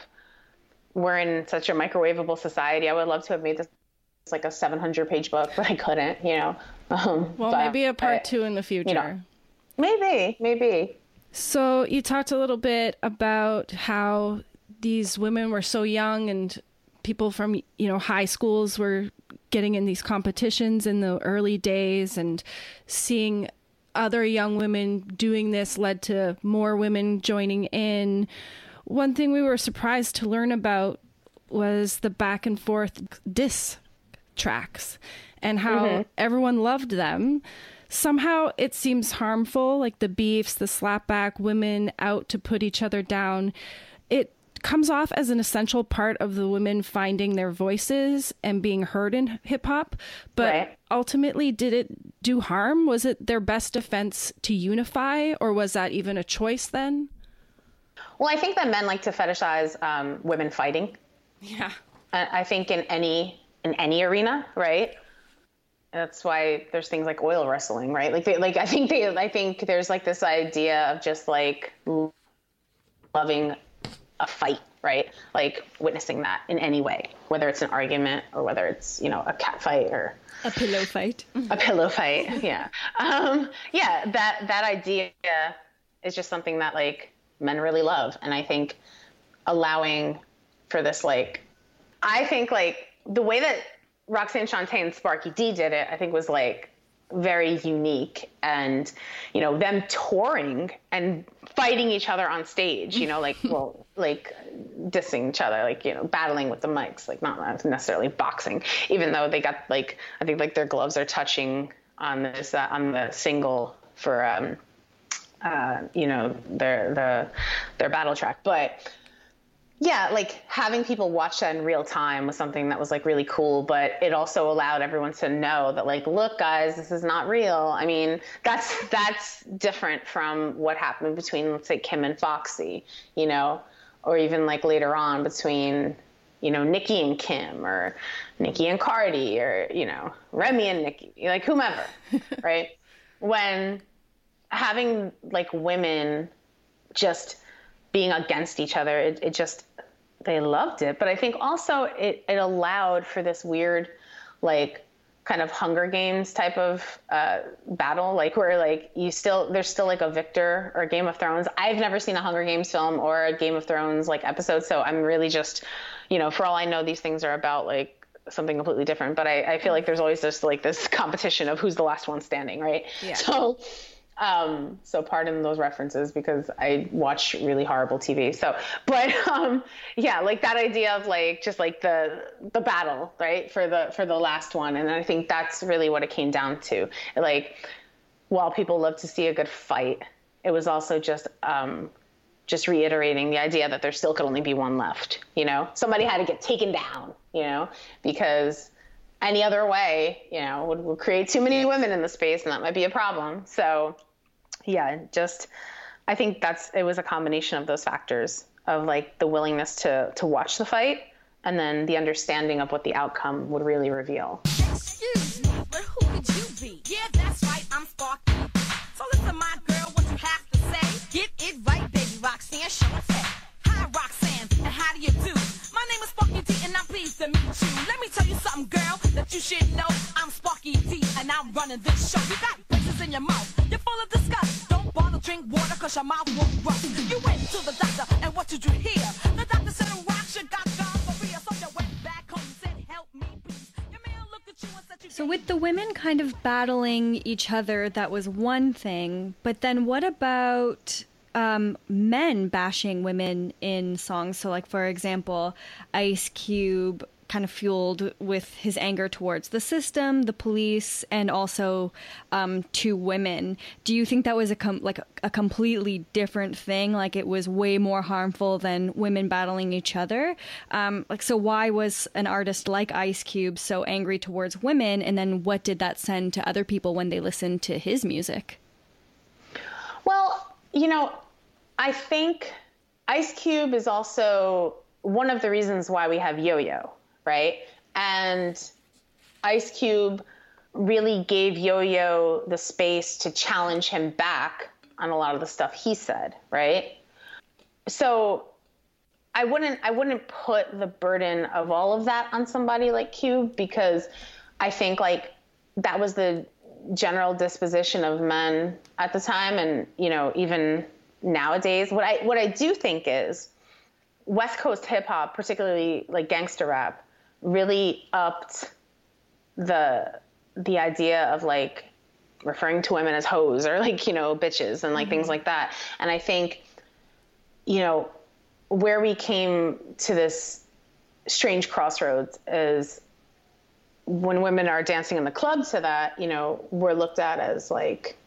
we're in such a microwavable society, I would love to have made this like a 700 page book, <laughs> but I couldn't, you know. Um, well, but, maybe a part two in the future. You know, maybe, maybe. So you talked a little bit about how these women were so young and people from you know high schools were getting in these competitions in the early days and seeing other young women doing this led to more women joining in. One thing we were surprised to learn about was the back and forth diss tracks and how mm-hmm. everyone loved them. Somehow it seems harmful, like the beefs, the slapback, women out to put each other down. It comes off as an essential part of the women finding their voices and being heard in hip hop. But right. ultimately, did it do harm? Was it their best defense to unify, or was that even a choice then? Well, I think that men like to fetishize um, women fighting. Yeah. I think in any in any arena, right? That's why there's things like oil wrestling, right? Like, they, like I think they, I think there's like this idea of just like loving a fight, right? Like witnessing that in any way, whether it's an argument or whether it's you know a cat fight or a pillow fight. a pillow fight, yeah, um, yeah. That that idea is just something that like men really love, and I think allowing for this like, I think like the way that Roxanne Shante and Sparky D did it, I think was like very unique and you know them touring and fighting each other on stage you know like <laughs> well like dissing each other like you know battling with the mics like not necessarily boxing even though they got like i think like their gloves are touching on this uh, on the single for um uh you know their the their battle track. But yeah, like having people watch that in real time was something that was like really cool, but it also allowed everyone to know that like, look, guys, this is not real. I mean, that's that's different from what happened between let's say Kim and Foxy, you know, or even like later on between you know Nicki and Kim or Nicki and Cardi or you know Remy and Nicki, like whomever, <laughs> right? When having like women just being against each other, it, it just they loved it. But I think also it, it allowed for this weird, like, kind of Hunger Games type of uh, battle, like where like you still there's still like a victor or Game of Thrones. I've never seen a Hunger Games film or a Game of Thrones like episode, so I'm really just, you know, for all I know, these things are about like something completely different. But I, I feel like there's always just like this competition of who's the last one standing, right? Yeah. So um, so pardon those references because I watch really horrible TV. So, but <laughs> um, yeah, like that idea of like just like the the battle, right, for the for the last one, and I think that's really what it came down to. Like, while people love to see a good fight, it was also just um, just reiterating the idea that there still could only be one left. You know, somebody had to get taken down. You know, because any other way, you know, would, would create too many women in the space, and that might be a problem. So yeah, just I think that's it was a combination of those factors of like the willingness to to watch the fight and then the understanding of what the outcome would really reveal. Excuse me, but who you be? Yeah, that's right, I'm Sparky. So listen, my girl, what you have to say. Get it right, baby, Roxanne. Hi, Roxanne, and how do you do? To meet you. Let me tell you something, girl, that you should know I'm Sparky D and I'm running this show. You got braces in your mouth, you're full of disgust. Don't bother drink water cause your mouth won't rust. You went to the doctor and what did you hear? The doctor said oh, rock you got gonorrhea. So you went back home and said help me please. Your man looked at you and said you So, with the women kind of battling each other, that was one thing. But then, what about um, men bashing women in songs? So, like, for example, Ice Cube kind of fueled with his anger towards the system, the police, and also um, to women. Do you think that was a com- like a completely different thing? Like it was way more harmful than women battling each other. Um, like so, why was an artist like Ice Cube so angry towards women? And then what did that send to other people when they listened to his music? Well, you know, I think Ice Cube is also one of the reasons why we have Yo Yo, right? And Ice Cube really gave Yo Yo the space to challenge him back on a lot of the stuff he said, right? So I wouldn't I wouldn't put the burden of all of that on somebody like Cube because I think like that was the general disposition of men at the time and you know even nowadays what I what I do think is West Coast hip hop particularly like gangster rap really upped the the idea of like referring to women as hoes or like you know bitches and like mm-hmm. things like that and I think you know where we came to this strange crossroads is when women are dancing in the club to that, you know, we're looked at as like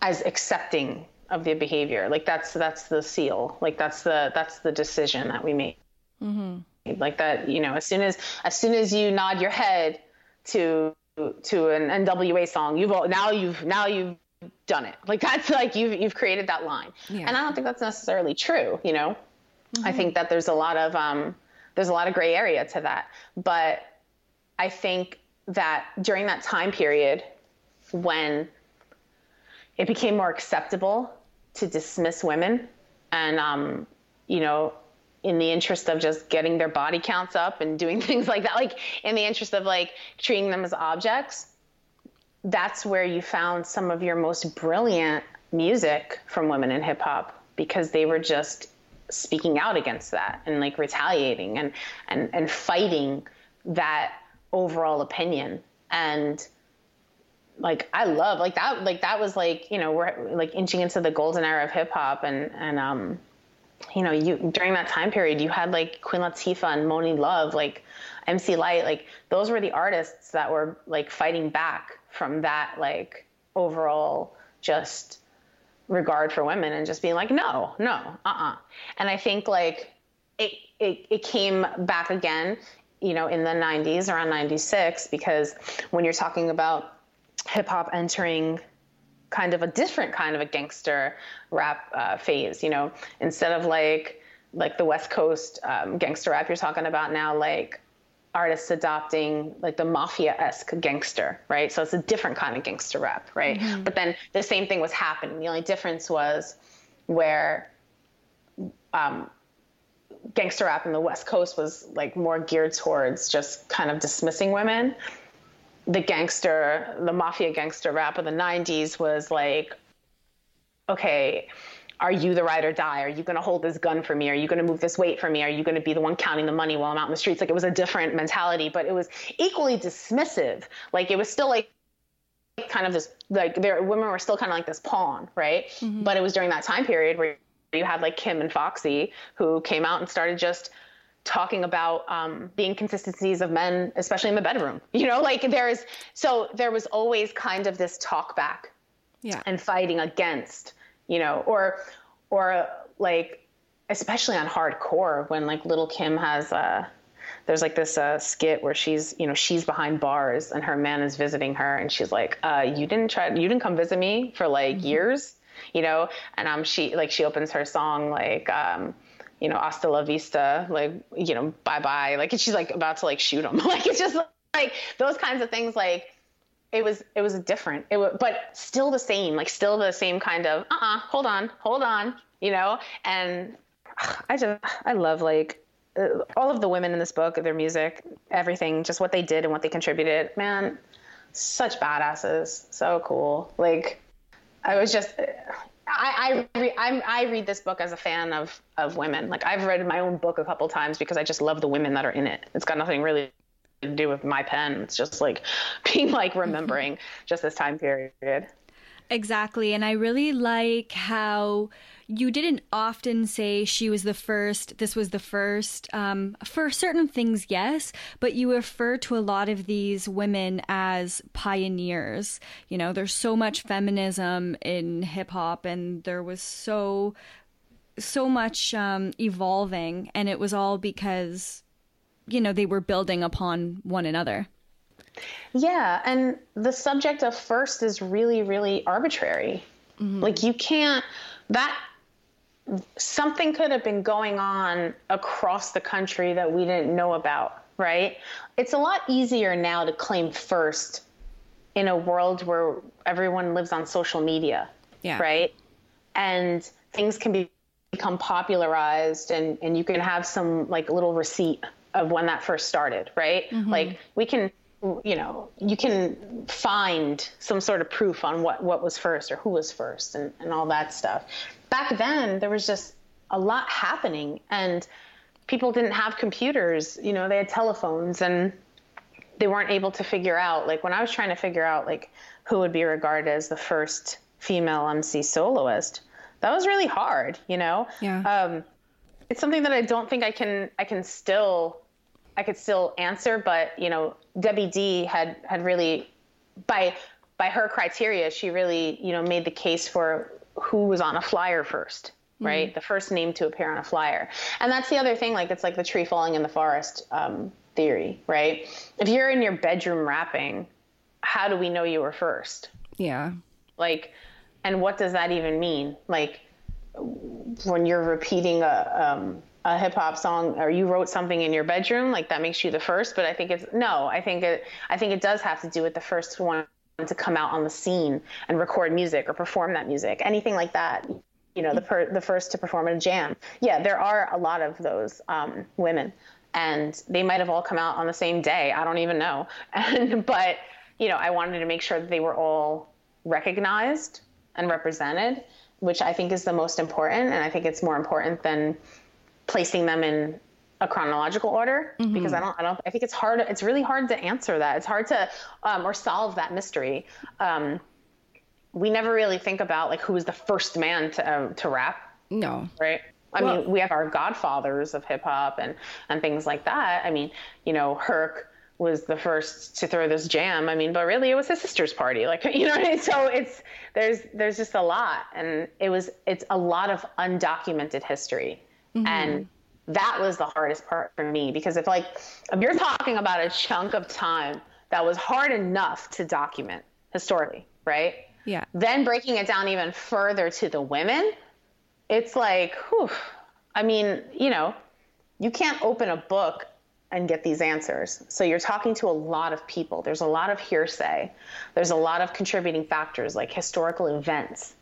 as accepting of the behavior. Like that's that's the seal. Like that's the that's the decision that we made. Mm-hmm. Like that, you know, as soon as as soon as you nod your head to to an NWA song, you've all, now you've now you've done it. Like that's like you've you've created that line. Yeah. And I don't think that's necessarily true. You know, mm-hmm. I think that there's a lot of um, there's a lot of gray area to that, but I think that during that time period when it became more acceptable to dismiss women and um, you know in the interest of just getting their body counts up and doing <laughs> things like that like in the interest of like treating them as objects that's where you found some of your most brilliant music from women in hip hop because they were just speaking out against that and like retaliating and and and fighting that overall opinion. And like I love like that like that was like you know we're like inching into the golden era of hip hop. And and um you know you during that time period you had like Queen Latifah and Monie Love like MC Lyte like those were the artists that were like fighting back from that like overall just regard for women and just being like no no uh-uh. And I think like it, it, it came back again you know, in the 90s, around 96, because when you're talking about hip hop entering kind of a different kind of a gangster rap uh, phase, you know, instead of like like the West Coast um, gangster rap you're talking about now, like artists adopting like the mafia esque gangster, right? So it's a different kind of gangster rap, right? Mm-hmm. But then the same thing was happening. The only difference was where um, gangster rap in the West Coast was like more geared towards just kind of dismissing women. The gangster, the mafia gangster rap of the 90s was like, okay, are you the ride or die? Are you going to hold this gun for me? Are you going to move this weight for me? Are you going to be the one counting the money while I'm out in the streets? Like it was a different mentality, but it was equally dismissive. Like it was still like kind of this like there women were still kind of like this pawn, right? Mm-hmm. But it was during that time period where you had like Kim and Foxy who came out and started just talking about um, the inconsistencies of men, especially in the bedroom. <laughs> You know, like there's so there was always kind of this talk back, yeah, and fighting against, you know, or or like especially on hardcore when like Little Kim has uh there's like this uh, skit where she's you know she's behind bars and her man is visiting her and she's like uh, you didn't try you didn't come visit me for like mm-hmm. years you know, and um, she like she opens her song like, um, you know, hasta la vista, like, you know, bye bye, like, she's like about to like shoot him, <laughs> like it's just like those kinds of things, like. It was it was different. It was, but still the same, like still the same kind of uh uh-uh, uh hold on, hold on, you know. And I just I love like uh, all of the women in this book, their music, everything, just what they did and what they contributed. Man, such badasses. So cool. Like, I was just. I I, re, I'm, I read this book as a fan of of women. Like I've read my own book a couple times because I just love the women that are in it. It's got nothing really to do with my pen. It's just like <laughs> being like remembering <laughs> just this time period. Exactly. And I really like how you didn't often say she was the first, this was the first. Um, for certain things, yes, but you refer to a lot of these women as pioneers. You know, there's so much feminism in hip hop, and there was so, so much um, evolving, and it was all because, you know, they were building upon one another. Yeah, and the subject of first is really, really arbitrary. Mm-hmm. Like you can't that something could have been going on across the country that we didn't know about, right? It's a lot easier now to claim first in a world where everyone lives on social media, yeah. right? And things can be become popularized and and you can have some like little receipt of when that first started, right? Mm-hmm. Like we can you know, you can find some sort of proof on what, what was first or who was first and, and all that stuff. Back then, there was just a lot happening, and people didn't have computers. You know, they had telephones, and they weren't able to figure out. Like when I was trying to figure out like who would be regarded as the first female MC soloist, that was really hard. You know, yeah. Um, it's something that I don't think I can I can still I could still answer, but you know, Debbie D had had really by by her criteria, she really you know made the case for who was on a flyer 1st mm-hmm. right? The first name to appear on a flyer, and that's the other thing. Like it's like the tree falling in the forest um, theory, right? If you're in your bedroom rapping, how do we know you were first? Yeah. Like, and what does that even mean? Like, when you're repeating a um, a hip hop song or you wrote something in your bedroom, like that makes you the first. But I think it's no. I think it. I think it does have to do with the first one to come out on the scene and record music or perform that music, anything like that. You know, the per, the first to perform at a jam. Yeah, there are a lot of those um, women, and they might have all come out on the same day. I don't even know. <laughs> And but you know, I wanted to make sure that they were all recognized and represented, which I think is the most important. And I think it's more important than placing them in a chronological order mm-hmm. because I don't, I don't, I think it's hard. It's really hard to answer that. It's hard to, um, or solve that mystery. Um, we never really think about like who was the first man to, uh, to rap. No. Right. I well, mean, we have our godfathers of hip hop and, and things like that. I mean, you know, Herc was the first to throw this jam. I mean, but really it was his sister's party. Like, <laughs> you know, I <laughs> mean? so it's, there's, there's just a lot and it was, it's a lot of undocumented history Mm-hmm. And that was the hardest part for me because if like if you're talking about a chunk of time that was hard enough to document historically, right? Yeah. Then breaking it down even further to the women, it's like, whew. I mean, you know, you can't open a book and get these answers. So you're talking to a lot of people. There's a lot of hearsay. There's a lot of contributing factors like historical events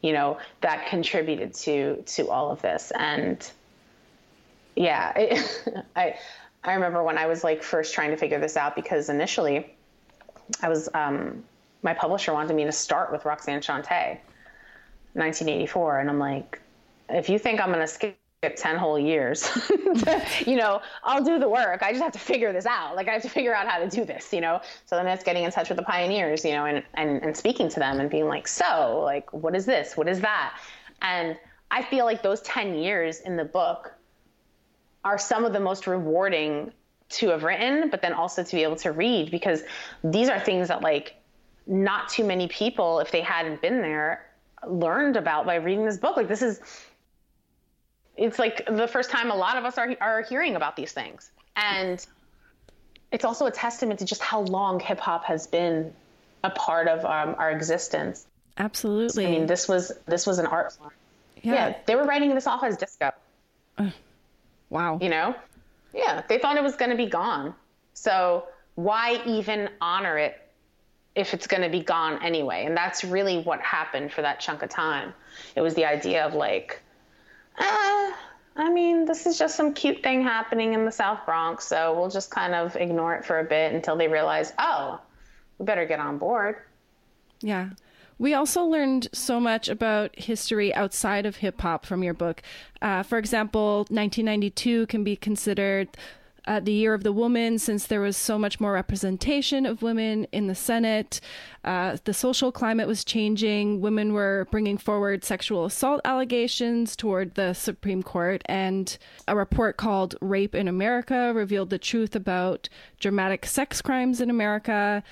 you know, that contributed to to all of this. And yeah, <laughs> I I remember when I was like first trying to figure this out because initially I was um, my publisher wanted me to start with Roxanne Shante, 1984, and I'm like, if you think I'm to skip 10 whole years <laughs> you know i'll do the work. I just have to figure this out. Like i have to figure out how to do this you know? So then it's getting in touch with the pioneers you know and, and, and speaking to them and being like so like what is this? What is that? And i feel like those 10 years in the book are some of the most rewarding to have written but then also to be able to read because these are things that like not too many people if they hadn't been there learned about by reading this book like this is it's like the first time a lot of us are are hearing about these things, and it's also a testament to just how long hip hop has been a part of um, our existence. Absolutely. I mean, this was this was an art form. Yeah. yeah they were writing this off as disco. Wow. You know? Yeah, they thought it was going to be gone. So why even honor it if it's going to be gone anyway? And that's really what happened for that chunk of time. It was the idea of like, uh, I mean, this is just some cute thing happening in the South Bronx, so we'll just kind of ignore it for a bit until they realize, oh, we better get on board. Yeah. We also learned so much about history outside of hip hop from your book. Uh, for example, 1992 can be considered uh, the year of the woman since there was so much more representation of women in the Senate. Uh, the social climate was changing. Women were bringing forward sexual assault allegations toward the Supreme Court. And a report called Rape in America revealed the truth about dramatic sex crimes in America.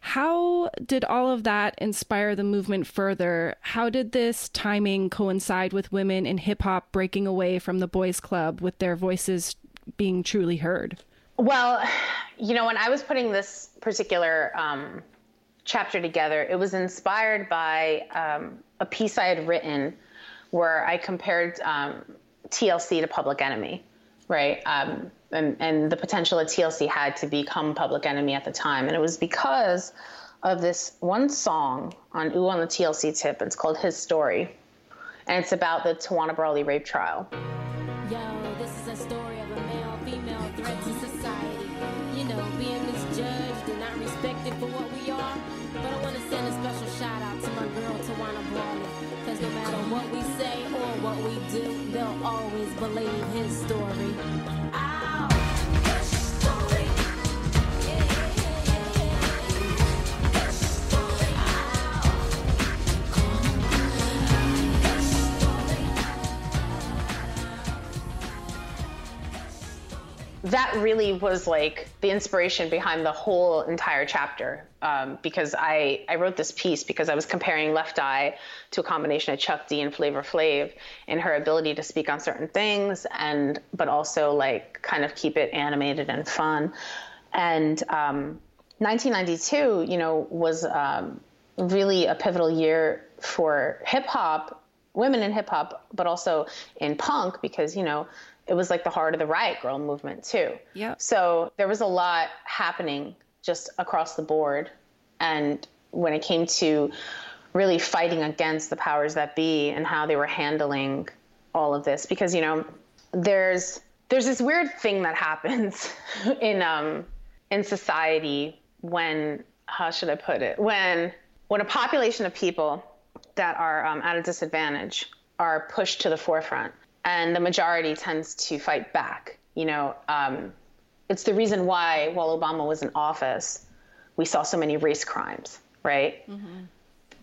How did all of that inspire the movement further? How did this timing coincide with women in hip hop breaking away from the boys' club with their voices being truly heard? Well, you know, when I was putting this particular um, chapter together, it was inspired by um, a piece I had written where I compared um, TLC to Public Enemy, right? Um, and, and the potential that TLC had to become Public Enemy at the time. And it was because of this one song on Ooh on the TLC tip. It's called His Story. And it's about the Tawana Brawley rape trial. Yo, that really was like the inspiration behind the whole entire chapter um, because I, I wrote this piece because I was comparing Left Eye to a combination of Chuck D and Flavor Flav in her ability to speak on certain things and but also like kind of keep it animated and fun. And um, 1992, you know, was um, really a pivotal year for hip hop, women in hip hop, but also in punk because you know it was like the heart of the riot girl movement too. Yeah. So there was a lot happening just across the board. And when it came to really fighting against the powers that be and how they were handling all of this, because you know, there's there's this weird thing that happens <laughs> in um in society when how should I put it when when a population of people that are um, at a disadvantage are pushed to the forefront and the majority tends to fight back. You know, um, it's the reason why while Obama was in office, we saw so many race crimes, right?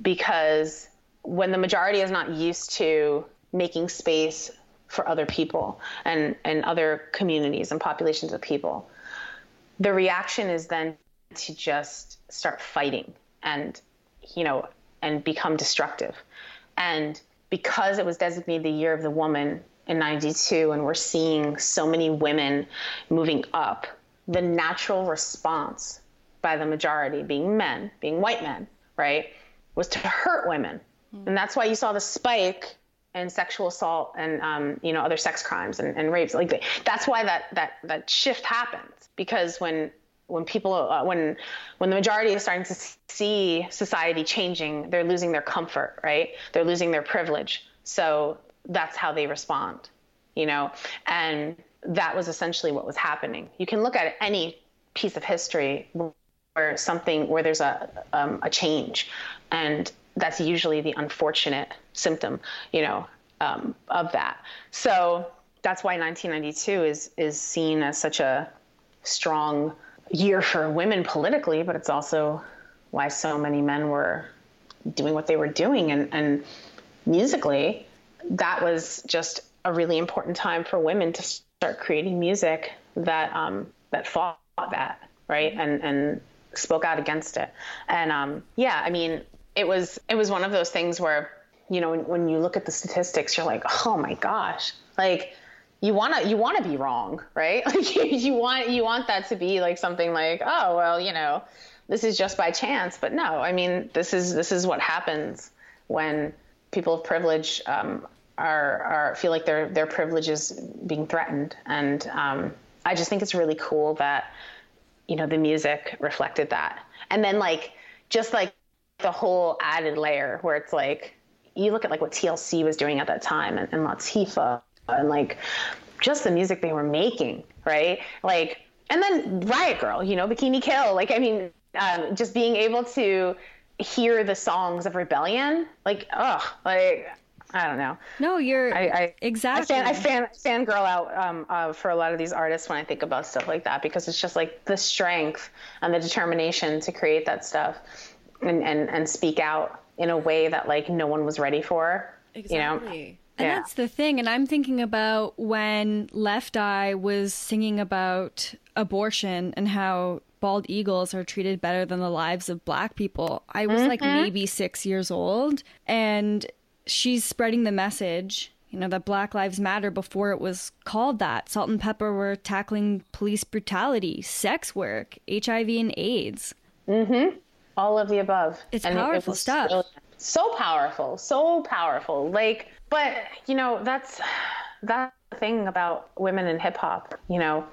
Because when the majority is not used to making space for other people and, and other communities and populations of people, the reaction is then to just start fighting and, you know, and become destructive. And because it was designated the year of the woman in 92 and we're seeing so many women moving up the natural response by the majority being men being white men right was to hurt women. And that's why you saw the spike in sexual assault and um, you know other sex crimes and, and rapes. Like that's why that that that shift happens. Because when when people uh, when when the majority is starting to see society changing they're losing their comfort right? They're losing their privilege. So that's how they respond you know? And that was essentially what was happening. You can look at any piece of history where something where there's a um, a change and that's usually the unfortunate symptom you know um, of that. So that's why 1992 is is seen as such a strong year for women politically, but it's also why so many men were doing what they were doing. And, and musically, that was just a really important time for women to start creating music that um, that fought that, right? And and spoke out against it. And um, yeah, I mean, it was it was one of those things where you know when, when you look at the statistics, you're like, oh my gosh, like you want to you want to be wrong right? <laughs> Like you, want you want that to be like something like oh well you know this is just by chance. But no i mean this is this is what happens when people of privilege um, are are feel like their their privilege is being threatened. And um, i just think it's really cool that you know the music reflected that. And then like just like the whole added layer where it's like you look at like what tlc was doing at that time and, and latifah and like just the music they were making, right? Like, and then Riot Girl, you know, Bikini Kill. Like, I mean, um, just being able to hear the songs of rebellion, like, oh, like I don't know. No, you're I, I exactly. I fan, I fan fangirl out um, uh, for a lot of these artists when I think about stuff like that because it's just like the strength and the determination to create that stuff and and, and speak out in a way that like no one was ready for. Exactly. You know? And Yeah. that's the thing. And I'm thinking about when Left Eye was singing about abortion and how bald eagles are treated better than the lives of black people. I was like Mhm. maybe six years old, and she's spreading the message. You know, that Black Lives Matter before it was called that. Salt-N-Pepa were tackling police brutality, sex work, HIV and AIDS. Mm-hmm. All of the above. It's And it- it powerful stuff. really- so powerful, so powerful. Like, but you know, that's the thing about women in hip hop. You know,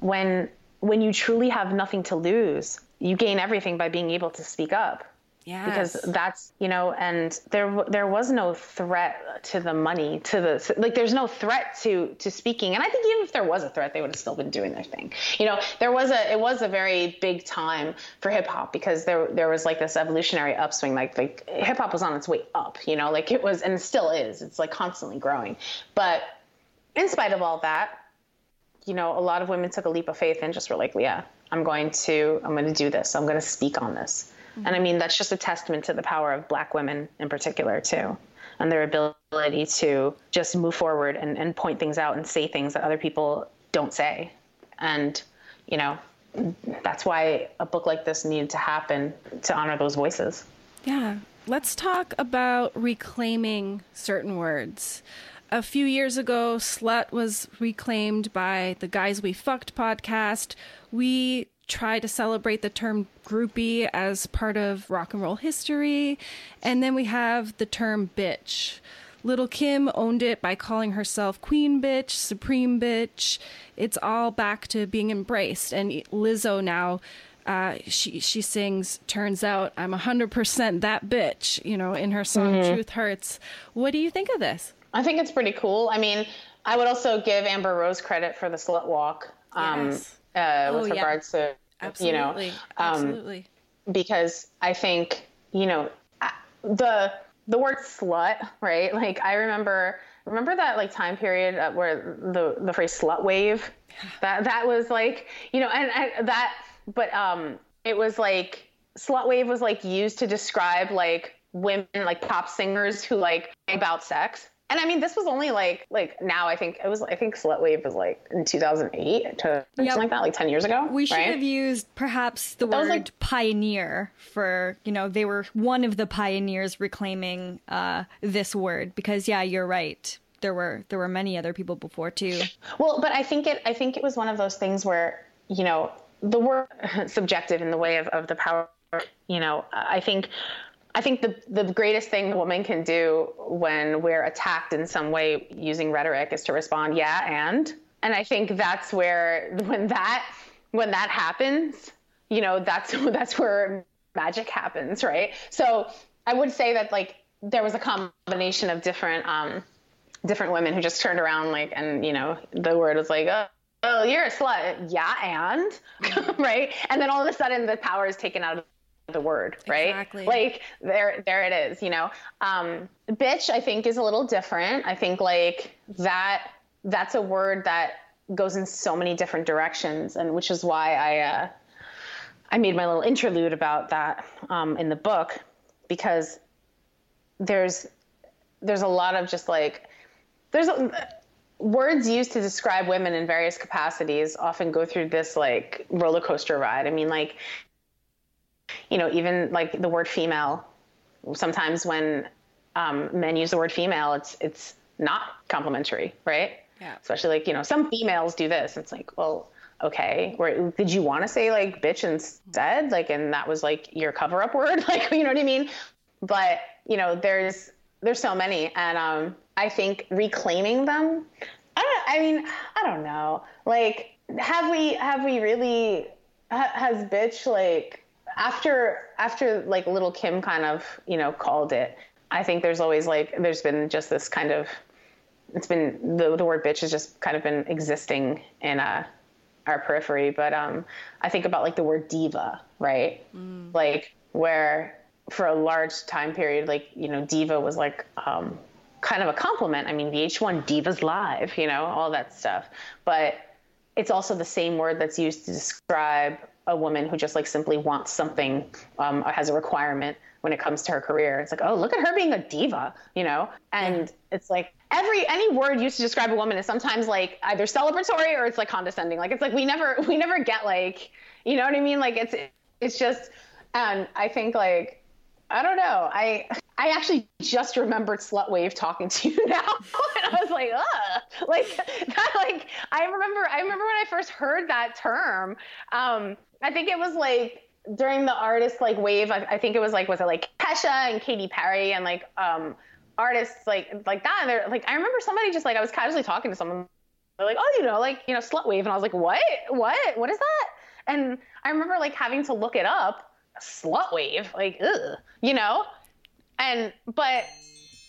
when when you truly have nothing to lose, you gain everything by being able to speak up. Yeah. Because that's you know, and there there was no threat to the money, to the like. There's no threat to to speaking, and I think even if there was a threat, they would have still been doing their thing. You know, there was a it was a very big time for hip hop because there there was like this evolutionary upswing. Like like hip hop was on its way up. You know, like it was and still is. It's like constantly growing. But in spite of all that, you know, a lot of women took a leap of faith and just were like, yeah, I'm going to, I'm going to do this. I'm going to speak on this. And I mean, that's just a testament to the power of black women in particular, too, and their ability to just move forward and, and point things out and say things that other people don't say. And, you know, that's why a book like this needed to happen to honor those voices. Yeah. Let's talk about reclaiming certain words. A few years ago, Slut was reclaimed by the Guys We Fucked podcast. We try to celebrate the term groupie as part of rock and roll history. And then we have the term bitch. Lil Kim owned it by calling herself Queen Bitch, Supreme Bitch. It's all back to being embraced. And Lizzo now, uh, she she sings, "Turns out I'm 100% that bitch," you know, in her song Mhm. "Truth Hurts." What do you think of this? I think it's pretty cool. I mean, I would also give Amber Rose credit for the slut walk. Um, Yes. Uh, Oh, with yeah. regards to, you know, Absolutely. um, Absolutely. because I think you know the the word slut, right? Like I remember remember that like time period uh, where the the phrase slut wave that that was like you know and, and that but um it was like slut wave was like used to describe like women like pop singers who like about sex and I mean this was only like like now I think it was I think slut wave was like in 2008 to something like that like 10 years ago We should right? have used perhaps the That word like- pioneer for, you know, they were one of the pioneers reclaiming uh, this word because, yeah, you're right. There were there were many other people before too. Well, but I think it. I think it was one of those things where you know the word <laughs> subjective in the way of, of the power. You know, I think. I think the the greatest thing a woman can do when we're attacked in some way using rhetoric is to respond, yeah, and. And I think that's where when that when that happens, you know, that's <laughs> that's where magic happens, right? So I would say that like there was a combination of different um, different women who just turned around like and you know the word was like oh, oh you're a slut yeah and <laughs> right and then all of a sudden the power is taken out of the word right Exactly. like there there it is you know um bitch i think is a little different i think like that that's a word that goes in so many different directions and which is why i uh i made my little interlude about that um in the book because there's there's a lot of just like there's a, words used to describe women in various capacities often go through this like roller coaster ride. I mean, like, you know, even like the word female. Sometimes when um, men use the word female, it's it's not complimentary, right? Yeah. Especially like you know, some females do this. It's like, well, okay, where did you want to say like bitch instead? Like, and that was like your cover up <laughs> word, like you know what I mean? But you know, there's there's so many, and um, I think reclaiming them. I don't. I mean, I don't know. Like, have we have we really ha- has bitch like after after like Lil Kim kind of you know called it. I think there's always like there's been just this kind of it's been the the word bitch has just kind of been existing in uh, our periphery. But um, I think about like the word diva, right? Like where for a large time period, like you know, diva was like um, kind of a compliment. I mean, VH1 Divas Live, you know, all that stuff. But it's also the same word that's used to describe a woman who just like simply wants something, um, or has a requirement when it comes to her career. It's like, oh, look at her being a diva, you know? And it's like every any word used to describe a woman is sometimes like either celebratory or it's like condescending. Like it's like we never <laughs> we never get like, you know what I mean? Like it's it's just and I think like I don't know. I I actually just remembered slut wave talking to you <laughs> now, <laughs> and I was like, ugh, like that. Like I remember, I remember when I first heard that term. Um, I think it was like during the artist like wave. I, I think it was like was it like Kesha and Katy Perry and like um artists like like that. And they're like I remember somebody just like I was casually talking to someone. They're like, oh, you know, like you know, slut wave, and I was like, what, what, what is that? And I remember like having to look it up slut wave like ugh, you know and but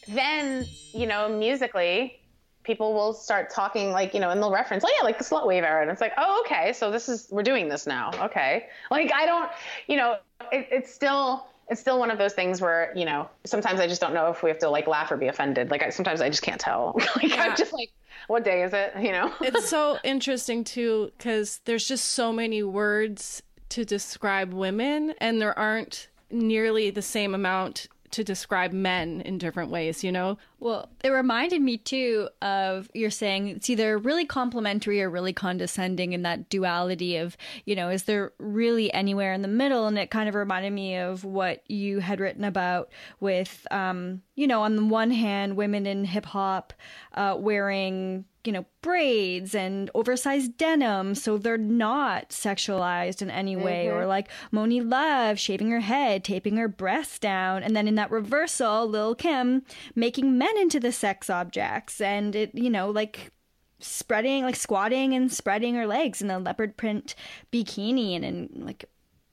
then you know musically people will start talking like you know and they'll reference oh yeah like the slut wave era. And it's like oh okay so this is we're doing this now okay. Like i don't you know it, it's still it's still one of those things where you know sometimes i just don't know if we have to like laugh or be offended. Like I, sometimes i just can't tell. <laughs> Like i'm just like what day is it? You know? It's <laughs> so interesting too because there's just so many words to describe women and there aren't nearly the same amount to describe men in different ways you know Well, it reminded me too of you're saying it's either really complimentary or really condescending in that duality of, you know, is there really anywhere in the middle? And it kind of reminded me of what you had written about with, um, you know, on the one hand, women in hip hop uh, wearing, you know, braids and oversized denim, so they're not sexualized in any way, or like Monie Love shaving her head, taping her breasts down, and then in that reversal, Lil Kim making men into the sex objects, and it, you know, like spreading, like squatting and spreading her legs in a leopard print bikini, and, and like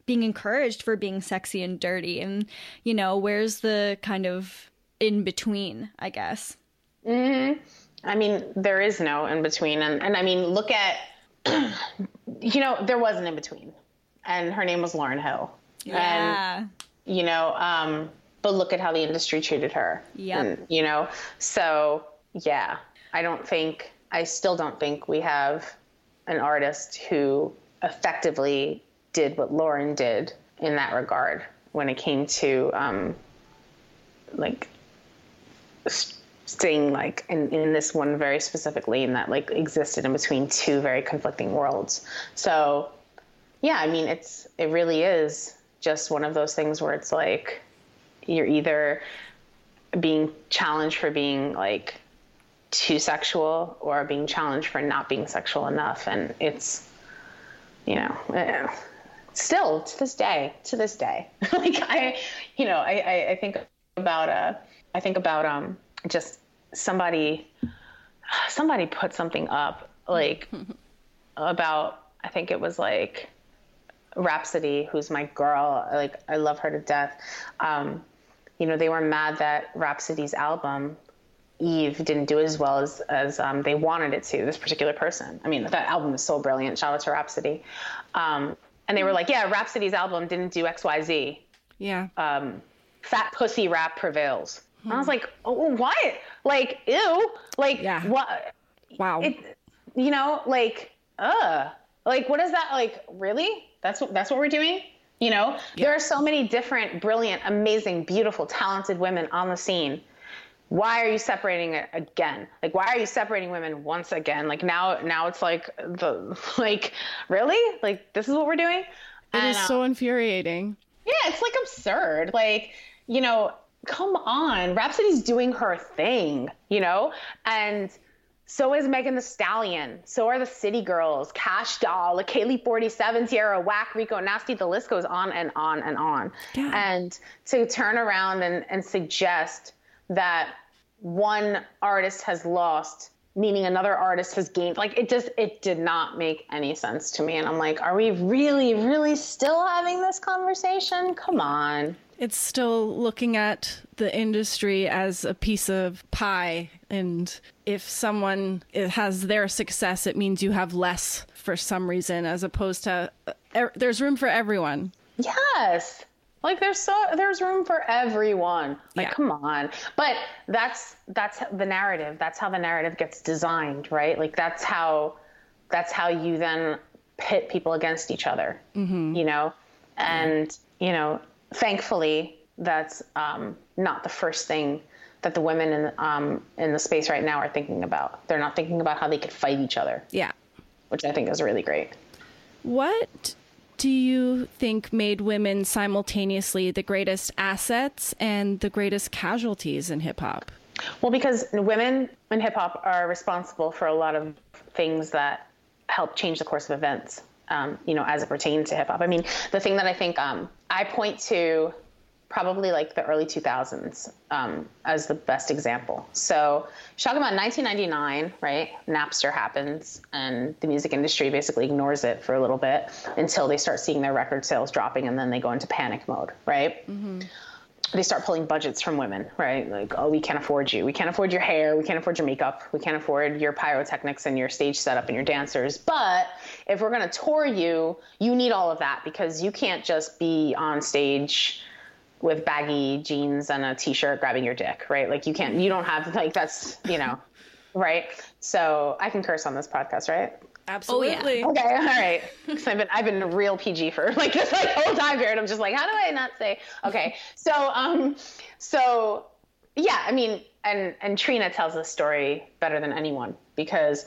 being encouraged for being sexy and dirty, and you know, where's the kind of in between, I guess. hmm I mean, there is no in between, and and I mean, look at, <clears throat> you know, there was an in between, and her name was Lauryn Hill. Yeah. And, you know, um, but look at how the industry treated her. Yep. And, you know, so yeah, I don't think, I still don't think we have an artist who effectively did what Lauryn did in that regard when it came to um, like s- staying like in, in this one very specific lane that like existed in between two very conflicting worlds. So yeah, I mean it's it really is just one of those things where it's like you're either being challenged for being like too sexual or being challenged for not being sexual enough and it's you know eh, still to this day to this day <laughs> like i you know I, I i think about uh i think about um just somebody somebody put something up like <laughs> about i think it was like Rapsody who's my girl. Like i love her to death. Um you know they were mad that Rapsody's album eve didn't do as well as as um, they wanted it to this particular person. I mean that album is so brilliant. Shout out to Rapsody. Um and they were like yeah Rapsody's album didn't do xyz yeah. Um, fat pussy rap prevails. And I was like, oh, what? Like, ew. Like, Yeah. what? wow It, you know, like, uh, like, what is that? Like, really? That's what, that's what we're doing? You know, there are so many different, brilliant, amazing, beautiful, talented women on the scene. Why are you separating it again? Like, why are you separating women once again? Like now, now it's like the, <laughs> like, really? Like, this is what we're doing? it is And, uh, so infuriating yeah, it's like absurd. Like, you know, come on. Rapsody's doing her thing, you know? And so is Megan Thee Stallion. So are the City Girls, Cash Doll, Kaylee 47, Tierra, Whack, Rico, Nasty. The list goes on and on and on. And to turn around and, and suggest that one artist has lost meaning another artist has gained like it just it did not make any sense to me and i'm like are we really really still having this conversation come on it's still looking at the industry as a piece of pie And if someone has their success, it means you have less for some reason, as opposed to uh, er, there's room for everyone. Yes. Like there's so there's room for everyone. Like come on. But that's that's the narrative. That's how the narrative gets designed, right? Like that's how that's how you then pit people against each other. Mm-hmm. You know? And, you know, thankfully that's um, not the first thing that the women in um, in the space right now are thinking about. They're not thinking about how they could fight each other. Yeah. Which I think is really great. What do you think made women simultaneously the greatest assets and the greatest casualties in hip hop? Well, because women in hip hop are responsible for a lot of things that help change the course of events, um, you know, as it pertains to hip hop. I mean, the thing that I think um, I point to probably like the early 2000s um, as the best example. So, she's talking about 1999, right? Napster happens, and the music industry basically ignores it for a little bit until they start seeing their record sales dropping, and then they go into panic mode, right? Mm-hmm. They start pulling budgets from women, right? Like, oh, we can't afford you. We can't afford your hair. We can't afford your makeup. We can't afford your pyrotechnics and your stage setup and your dancers. But if we're going to tour you, you need all of that because you can't just be on stage with baggy jeans and a t-shirt grabbing your dick, right? Like you can't, you don't have like that's, you know, right? So I can curse on this podcast, right? Absolutely. Okay, all right. 'Cause I've been I've been real PG for <laughs> like this like whole time period. I'm just like, how do I not say? Okay, so um, so yeah, I mean, and and Trina tells this story better than anyone because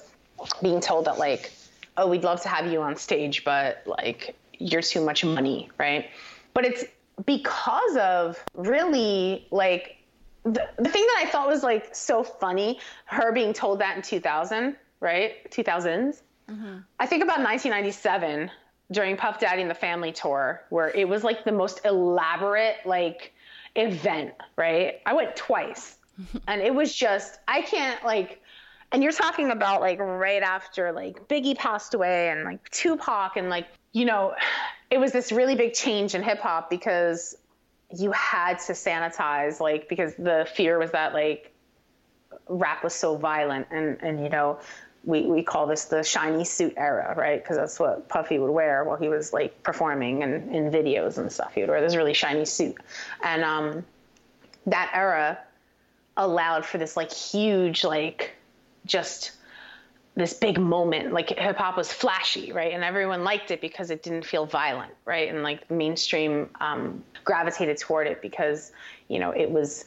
being told that like, oh, we'd love to have you on stage, but like you're too much money, right? But it's because of really like the, the thing that I thought was like so funny, her being told that in 2000, right? 2000s. Mm-hmm. I think about 1997 during Puff Daddy and the Family Tour, where it was like the most elaborate like event, right? I went twice, <laughs> and it was just I can't like. And you're talking about like right after like Biggie passed away and like Tupac and like you know, it was this really big change in hip hop because you had to sanitize like because the fear was that like rap was so violent and and you know we, we call this the shiny suit era, right? Because that's what Puffy would wear while he was like performing and in videos and stuff. He would wear this really shiny suit. And um, that era allowed for this like huge, like just this big moment. Like hip hop was flashy, right? And everyone liked it because it didn't feel violent, right? And like mainstream um, gravitated toward it because, you know, it was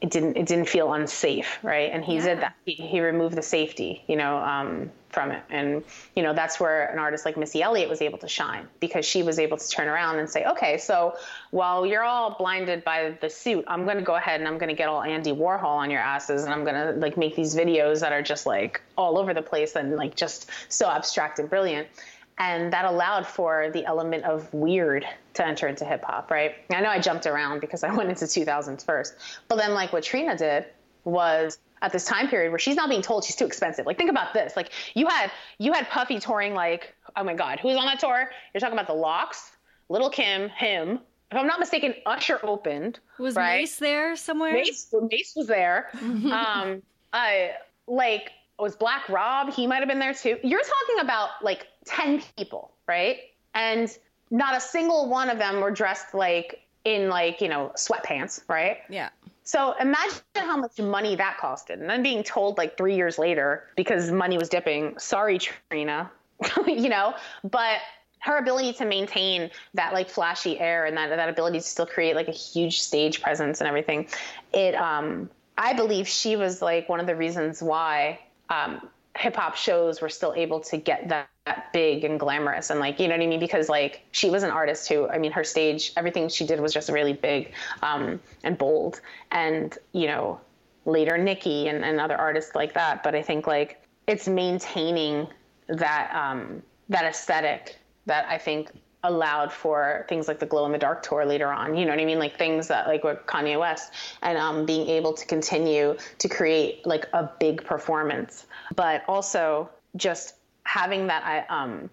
it didn't it didn't feel unsafe, right? And he did that. He, he removed the safety, you know, um, from it, and you know that's where an artist like Missy Elliott was able to shine because she was able to turn around and say, okay, so while you're all blinded by the suit, I'm going to go ahead and I'm going to get all Andy Warhol on your asses, and I'm going to like make these videos that are just like all over the place and like just so abstract and brilliant and that allowed for the element of weird to enter into hip hop, right? I know I jumped around because I <laughs> went into 2000s first, but then like what Trina did was at this time period where she's not being told she's too expensive. Like think about this, like you had you had Puffy touring like oh my god, who's on that tour? You're talking about the LOX, Little Kim, him. If I'm not mistaken, Usher opened. Was right? Mase there somewhere? Mase, Mase was there. <laughs> um, I like was Black Rob. He might have been there too. You're talking about like ten people, right? And not a single one of them were dressed like in like you know sweatpants, right? Yeah. So imagine how much money that costed, and then being told like three years later because money was dipping. Sorry, Trina, <laughs> you know, but her ability to maintain that like flashy air and that that ability to still create like a huge stage presence and everything, it um I believe she was like one of the reasons why um, hip hop shows were still able to get that big and glamorous and like you know what I mean? Because like she was an artist who I mean her stage everything she did was just really big um, and bold. And you know later Nicki and, and other artists like that. But I think like it's maintaining that um, that aesthetic that I think allowed for things like the glow in the dark tour later on. You know what i mean? Like things that like with kanye west and um, being able to continue to create like a big performance. But also just having that um,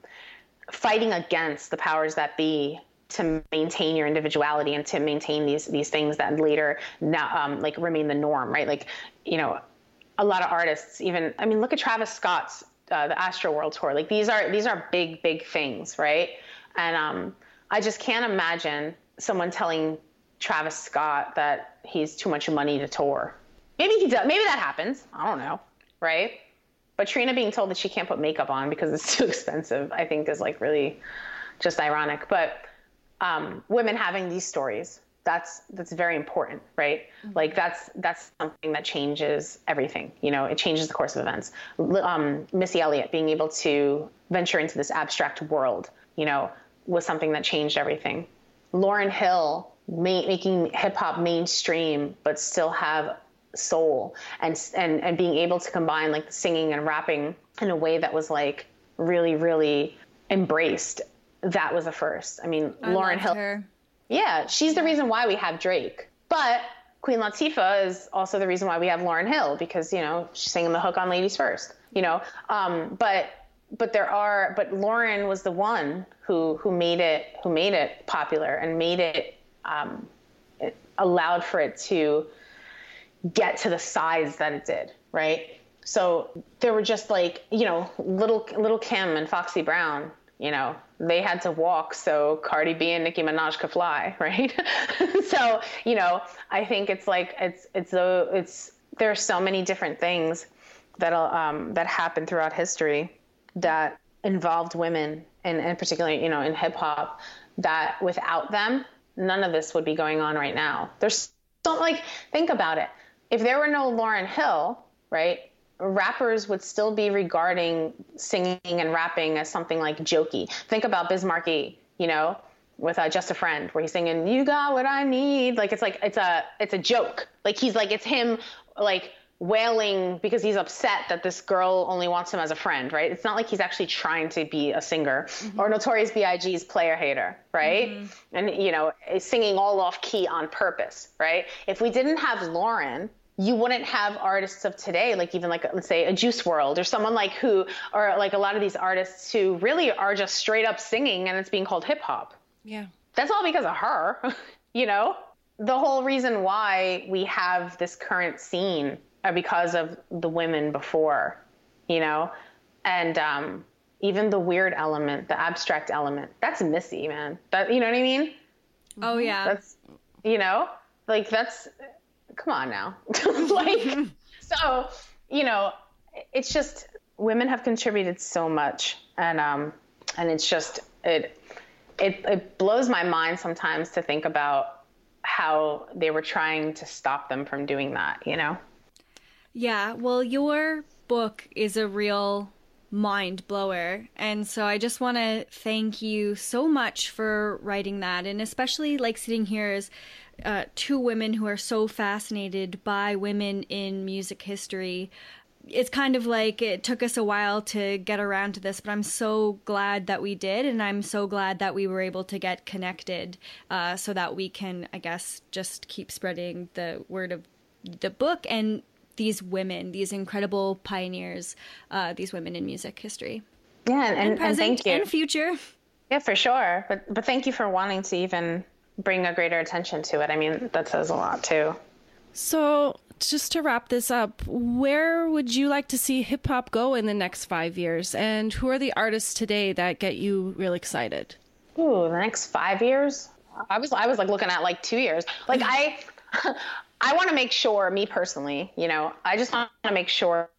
fighting against the powers that be to maintain your individuality and to maintain these these things that later now um, like remain the norm right? Like you know a lot of artists even i mean look at travis scott's uh, the Astroworld tour. Like these are these are big big things right? And um, i just can't imagine someone telling travis scott that he's too much money to tour. Maybe he does maybe that happens. I don't know right but trina being told that she can't put makeup on because it's <laughs> too expensive i think is like really just ironic. But um, women having these stories that's that's very important right? Like that's that's something that changes everything you know? It changes the course of events. Um, missy elliott being able to venture into this abstract world you know was something that changed everything. Lauryn Hill ma- making hip-hop mainstream but still have soul and and and being able to combine like the singing and rapping in a way that was like really really embraced that was a first i mean I Lauryn Hill her. yeah, she's the reason why we have Drake. But Queen Latifah is also the reason why we have Lauryn Hill because you know she's singing the hook on Ladies First. You know, um, but but there are but Lauryn was the one who who made it who made it popular and made it, um, it allowed for it to get to the size that it did. Right. So there were just like you know little Lil Kim and Foxy Brown. You know, they had to walk so Cardi B and Nicki Minaj could fly, <laughs> right? <laughs> so, you know, I think it's like it's it's a it's there are so many different things that um, that happen throughout history that involved women and, and particularly, you know, in hip hop that without them, none of this would be going on right now. There's so like think about it. If there were no Lauryn Hill, right? rappers would still be regarding singing and rapping as something like jokey. Think about Biz Markie, you know, with uh, Just a Friend, where he's singing "You Got What I Need." Like it's like it's a it's a joke. Like he's like it's him like wailing because he's upset that this girl only wants him as a friend, right? It's not like he's actually trying to be a singer. Mm-hmm. Or Notorious B.I.G.'s player hater, right? Mm-hmm. And you know, singing all off key on purpose, right? If we didn't have Lauryn you wouldn't have artists of today, like even like let's say a Juice WRLD or someone like who, or like a lot of these artists who really are just straight up singing and it's being called hip hop. Yeah. That's all because of her, <laughs> you know? The whole reason why we have this current scene are because of the women before, you know? And um, even the weird element, the abstract element, that's Missy, man. That, you know what I mean? Oh, yeah. That's, you know, like that's, come on now. <laughs> like, <laughs> so, you know, it's just women have contributed so much, and um, and it's just it, it it blows my mind sometimes to think about how they were trying to stop them from doing that. You know. Yeah. Well, your book is a real mind blower. And so I just want to thank you so much for writing that. And especially like sitting here as uh, two women who are so fascinated by women in music history. It's kind of like it took us a while to get around to this, but I'm so glad that we did, and I'm so glad that we were able to get connected uh, so that we can, I guess, just keep spreading the word of the book and these women, these incredible pioneers, uh, these women in music history. Yeah, and, and, and present and thank you. and future. Yeah, for sure. But but thank you for wanting to even bring a greater attention to it. I mean, that says a lot too. So, just to wrap this up, where would you like to see hip hop go in the next five years? And who are the artists today that get you real excited? Ooh, the next five years? I was I was like looking at like two years. Like I <laughs> I want to make sure, me personally, you know, I just want to make sure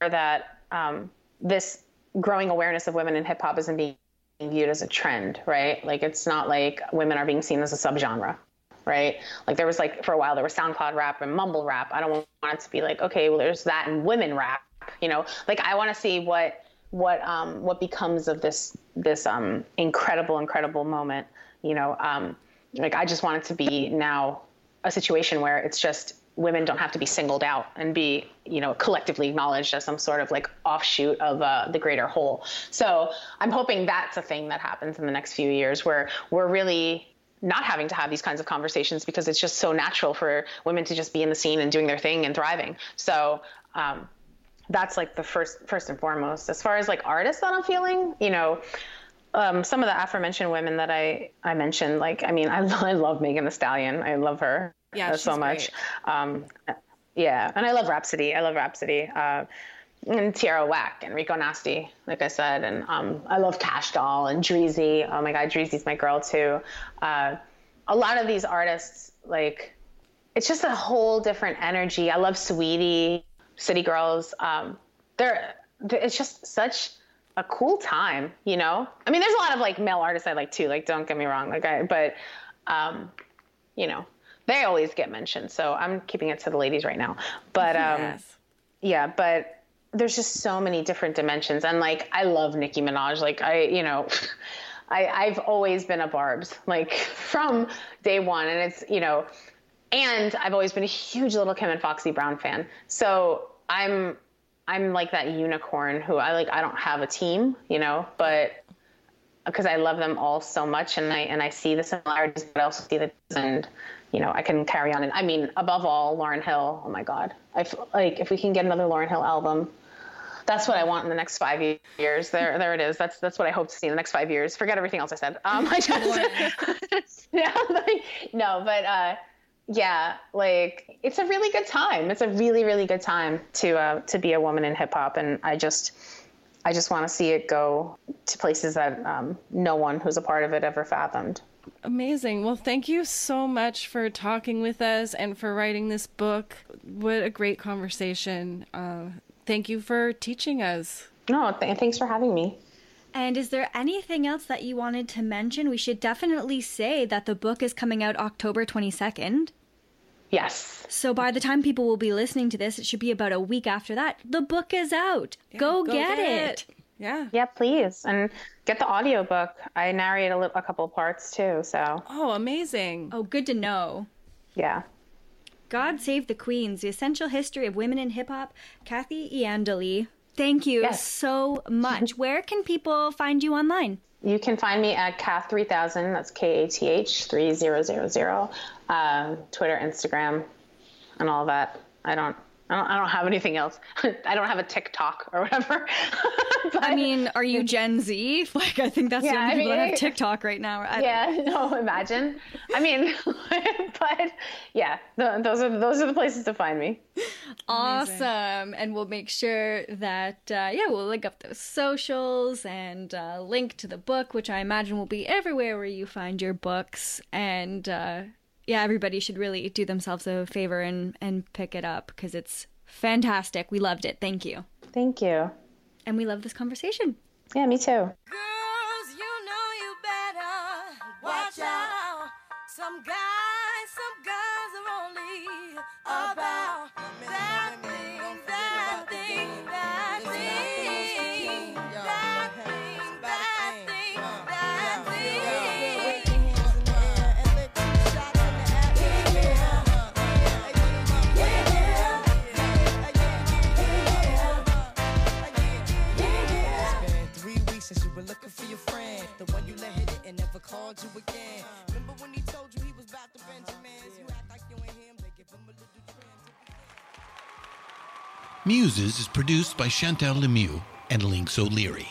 that um, this growing awareness of women in hip hop isn't being viewed as a trend, right? Like it's not like women are being seen as a subgenre, right? Like there was like for a while there was SoundCloud rap and mumble rap. I don't want it to be like okay, well there's that and women rap, you know? Like I want to see what what um what becomes of this this um incredible incredible moment, you know? Um like I just want it to be now a situation where it's just women don't have to be singled out and be you know collectively acknowledged as some sort of like offshoot of uh, the greater whole. So i'm hoping that's a thing that happens in the next few years where we're really not having to have these kinds of conversations because it's just so natural for women to just be in the scene and doing their thing and thriving. So um, that's like the first first and foremost. As far as like artists that i'm feeling you know um, some of the aforementioned women that I, I mentioned, like, I mean, I, <laughs> I love Megan Thee Stallion. I love her yeah, so much. Um, Yeah, and I love Rapsody. I love Rapsody. Uh, and Tierra Whack and Rico Nasty, like I said, and um, I love Cash Doll and Dreezy. Oh my God, Dreezy's my girl too. Uh, a lot of these artists, like, it's just a whole different energy. I love Saweetie, City Girls. Um, they're, it's just such a cool time, you know. I mean, there's a lot of like male artists I like too. Like, don't get me wrong, like I, but, um, you know, they always get mentioned. So I'm keeping it to the ladies right now. But um, Yes. yeah, but there's just so many different dimensions. And like, I love Nicki Minaj. Like, I, you know, <laughs> I, I've always been a Barb's, like <laughs> from day one. And it's, you know, and I've always been a huge Lil Kim and Foxy Brown fan. So I'm, I'm like that unicorn who I like, I don't have a team, you know, but because I love them all so much and I, and I see the similarities, but I also see the, and, you know, I can carry on. And I mean, above all, Lauryn Hill. Oh my God. I feel like if we can get another Lauryn Hill album, that's what I want in the next five years. There, there it is. That's that's what I hope to see in the next five years. Forget everything else I said. Um, I just, <laughs> yeah, like, no, but uh, yeah, like it's a really good time. It's a really, really good time to uh, to be a woman in hip hop, and I just, I just want to see it go to places that um, no one who's a part of it ever fathomed. Amazing. Well, thank you so much for talking with us and for writing this book. What a great conversation. Uh, thank you for teaching us. No, th- thanks for having me. And is there anything else that you wanted to mention? We should definitely say that the book is coming out October 22nd. Yes. So by the time people will be listening to this, it should be about a week after that. The book is out. go, go get, get it. it. Yeah. Yeah, please. And get the audiobook. I narrate a, li- a couple parts too, so Oh, amazing. Oh, good to know. yeah. God Save the Queens, The Essential History of Women in Hip Hop, Kathy Iandoli. Thank you Yes. so much. <laughs> Where can people find you online? You can find me at Kath three thousand. That's K A T H three zero zero zero. Um, Twitter, Instagram, and all that. I don't. I don't, I don't have anything else. <laughs> I don't have a TikTok or whatever. <laughs> I mean, are you Gen Z? <laughs> Like, I think that's the only I people that have TikTok right now. I- yeah. No. Imagine. I mean, but yeah. th those are those are the places to find me. Awesome. And we'll make sure that, uh, yeah, we'll link up those socials and uh, link to the book, which I imagine will be everywhere where you find your books. And uh, yeah, everybody should really do themselves a favor and, and pick it up because it's fantastic. We loved it. Thank you. Thank you. And we love this conversation. Yeah. Me too. Girls, you know you better watch out. Some guys, some guys are only about you again. Remember when he told you he was about to Benjamins? You act like you him, they give him a little. Muses is produced by Chantal Lemieux and Lynx O'Leary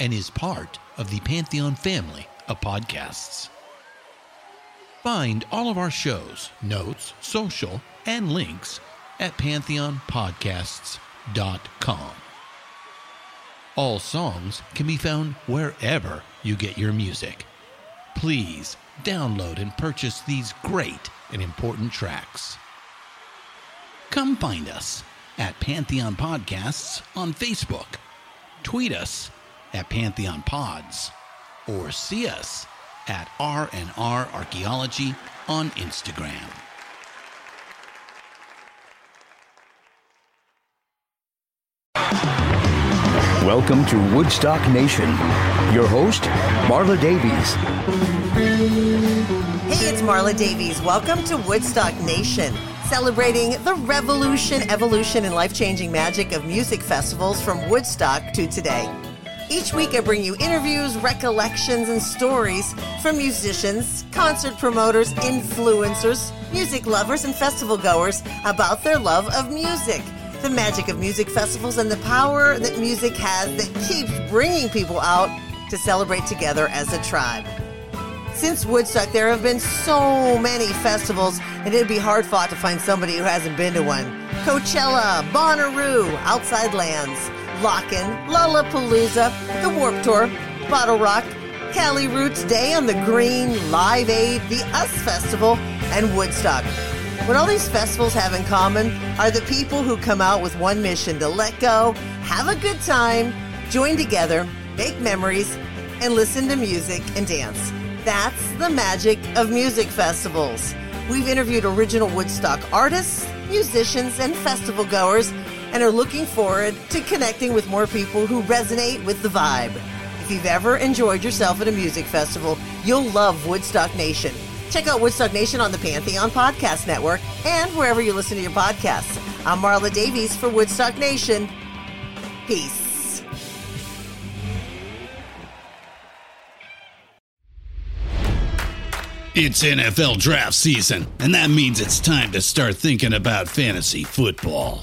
and is part of the Pantheon family of podcasts. Find all of our shows, notes, social, and links at pantheonpodcasts.com. All songs can be found wherever you get your music. Please download and purchase these great and important tracks. Come find us at Pantheon Podcasts on Facebook. Tweet us at Pantheon Pods or see us at R&R Archaeology on Instagram. Welcome to Woodstock Nation. Your host, Marla Davies. Hey, it's Marla Davies. Welcome to Woodstock Nation, celebrating the revolution, evolution, and life changing magic of music festivals from Woodstock to today. Each week, I bring you interviews, recollections, and stories from musicians, concert promoters, influencers, music lovers, and festival goers about their love of music, the magic of music festivals, and the power that music has that keeps bringing people out to celebrate together as a tribe. Since Woodstock, there have been so many festivals, and it'd be hard fought to find somebody who hasn't been to one. Coachella, Bonnaroo, Outside Lands, LOCKN', Lollapalooza, The Warp Tour, BottleRock, Cali Roots Day on the Green, Live Aid, the US Festival, and Woodstock. What all these festivals have in common are the people who come out with one mission to let go, have a good time, join together, make memories, and listen to music and dance. That's the magic of music festivals. We've interviewed original Woodstock artists, musicians, and festival goers, and are looking forward to connecting with more people who resonate with the vibe. If you've ever enjoyed yourself at a music festival, you'll love Woodstock Nation. Check out Woodstock Nation on the Pantheon Podcast Network and wherever you listen to your podcasts. I'm Marla Davies for Woodstock Nation. Peace. It's NFL draft season, and that means it's time to start thinking about fantasy football.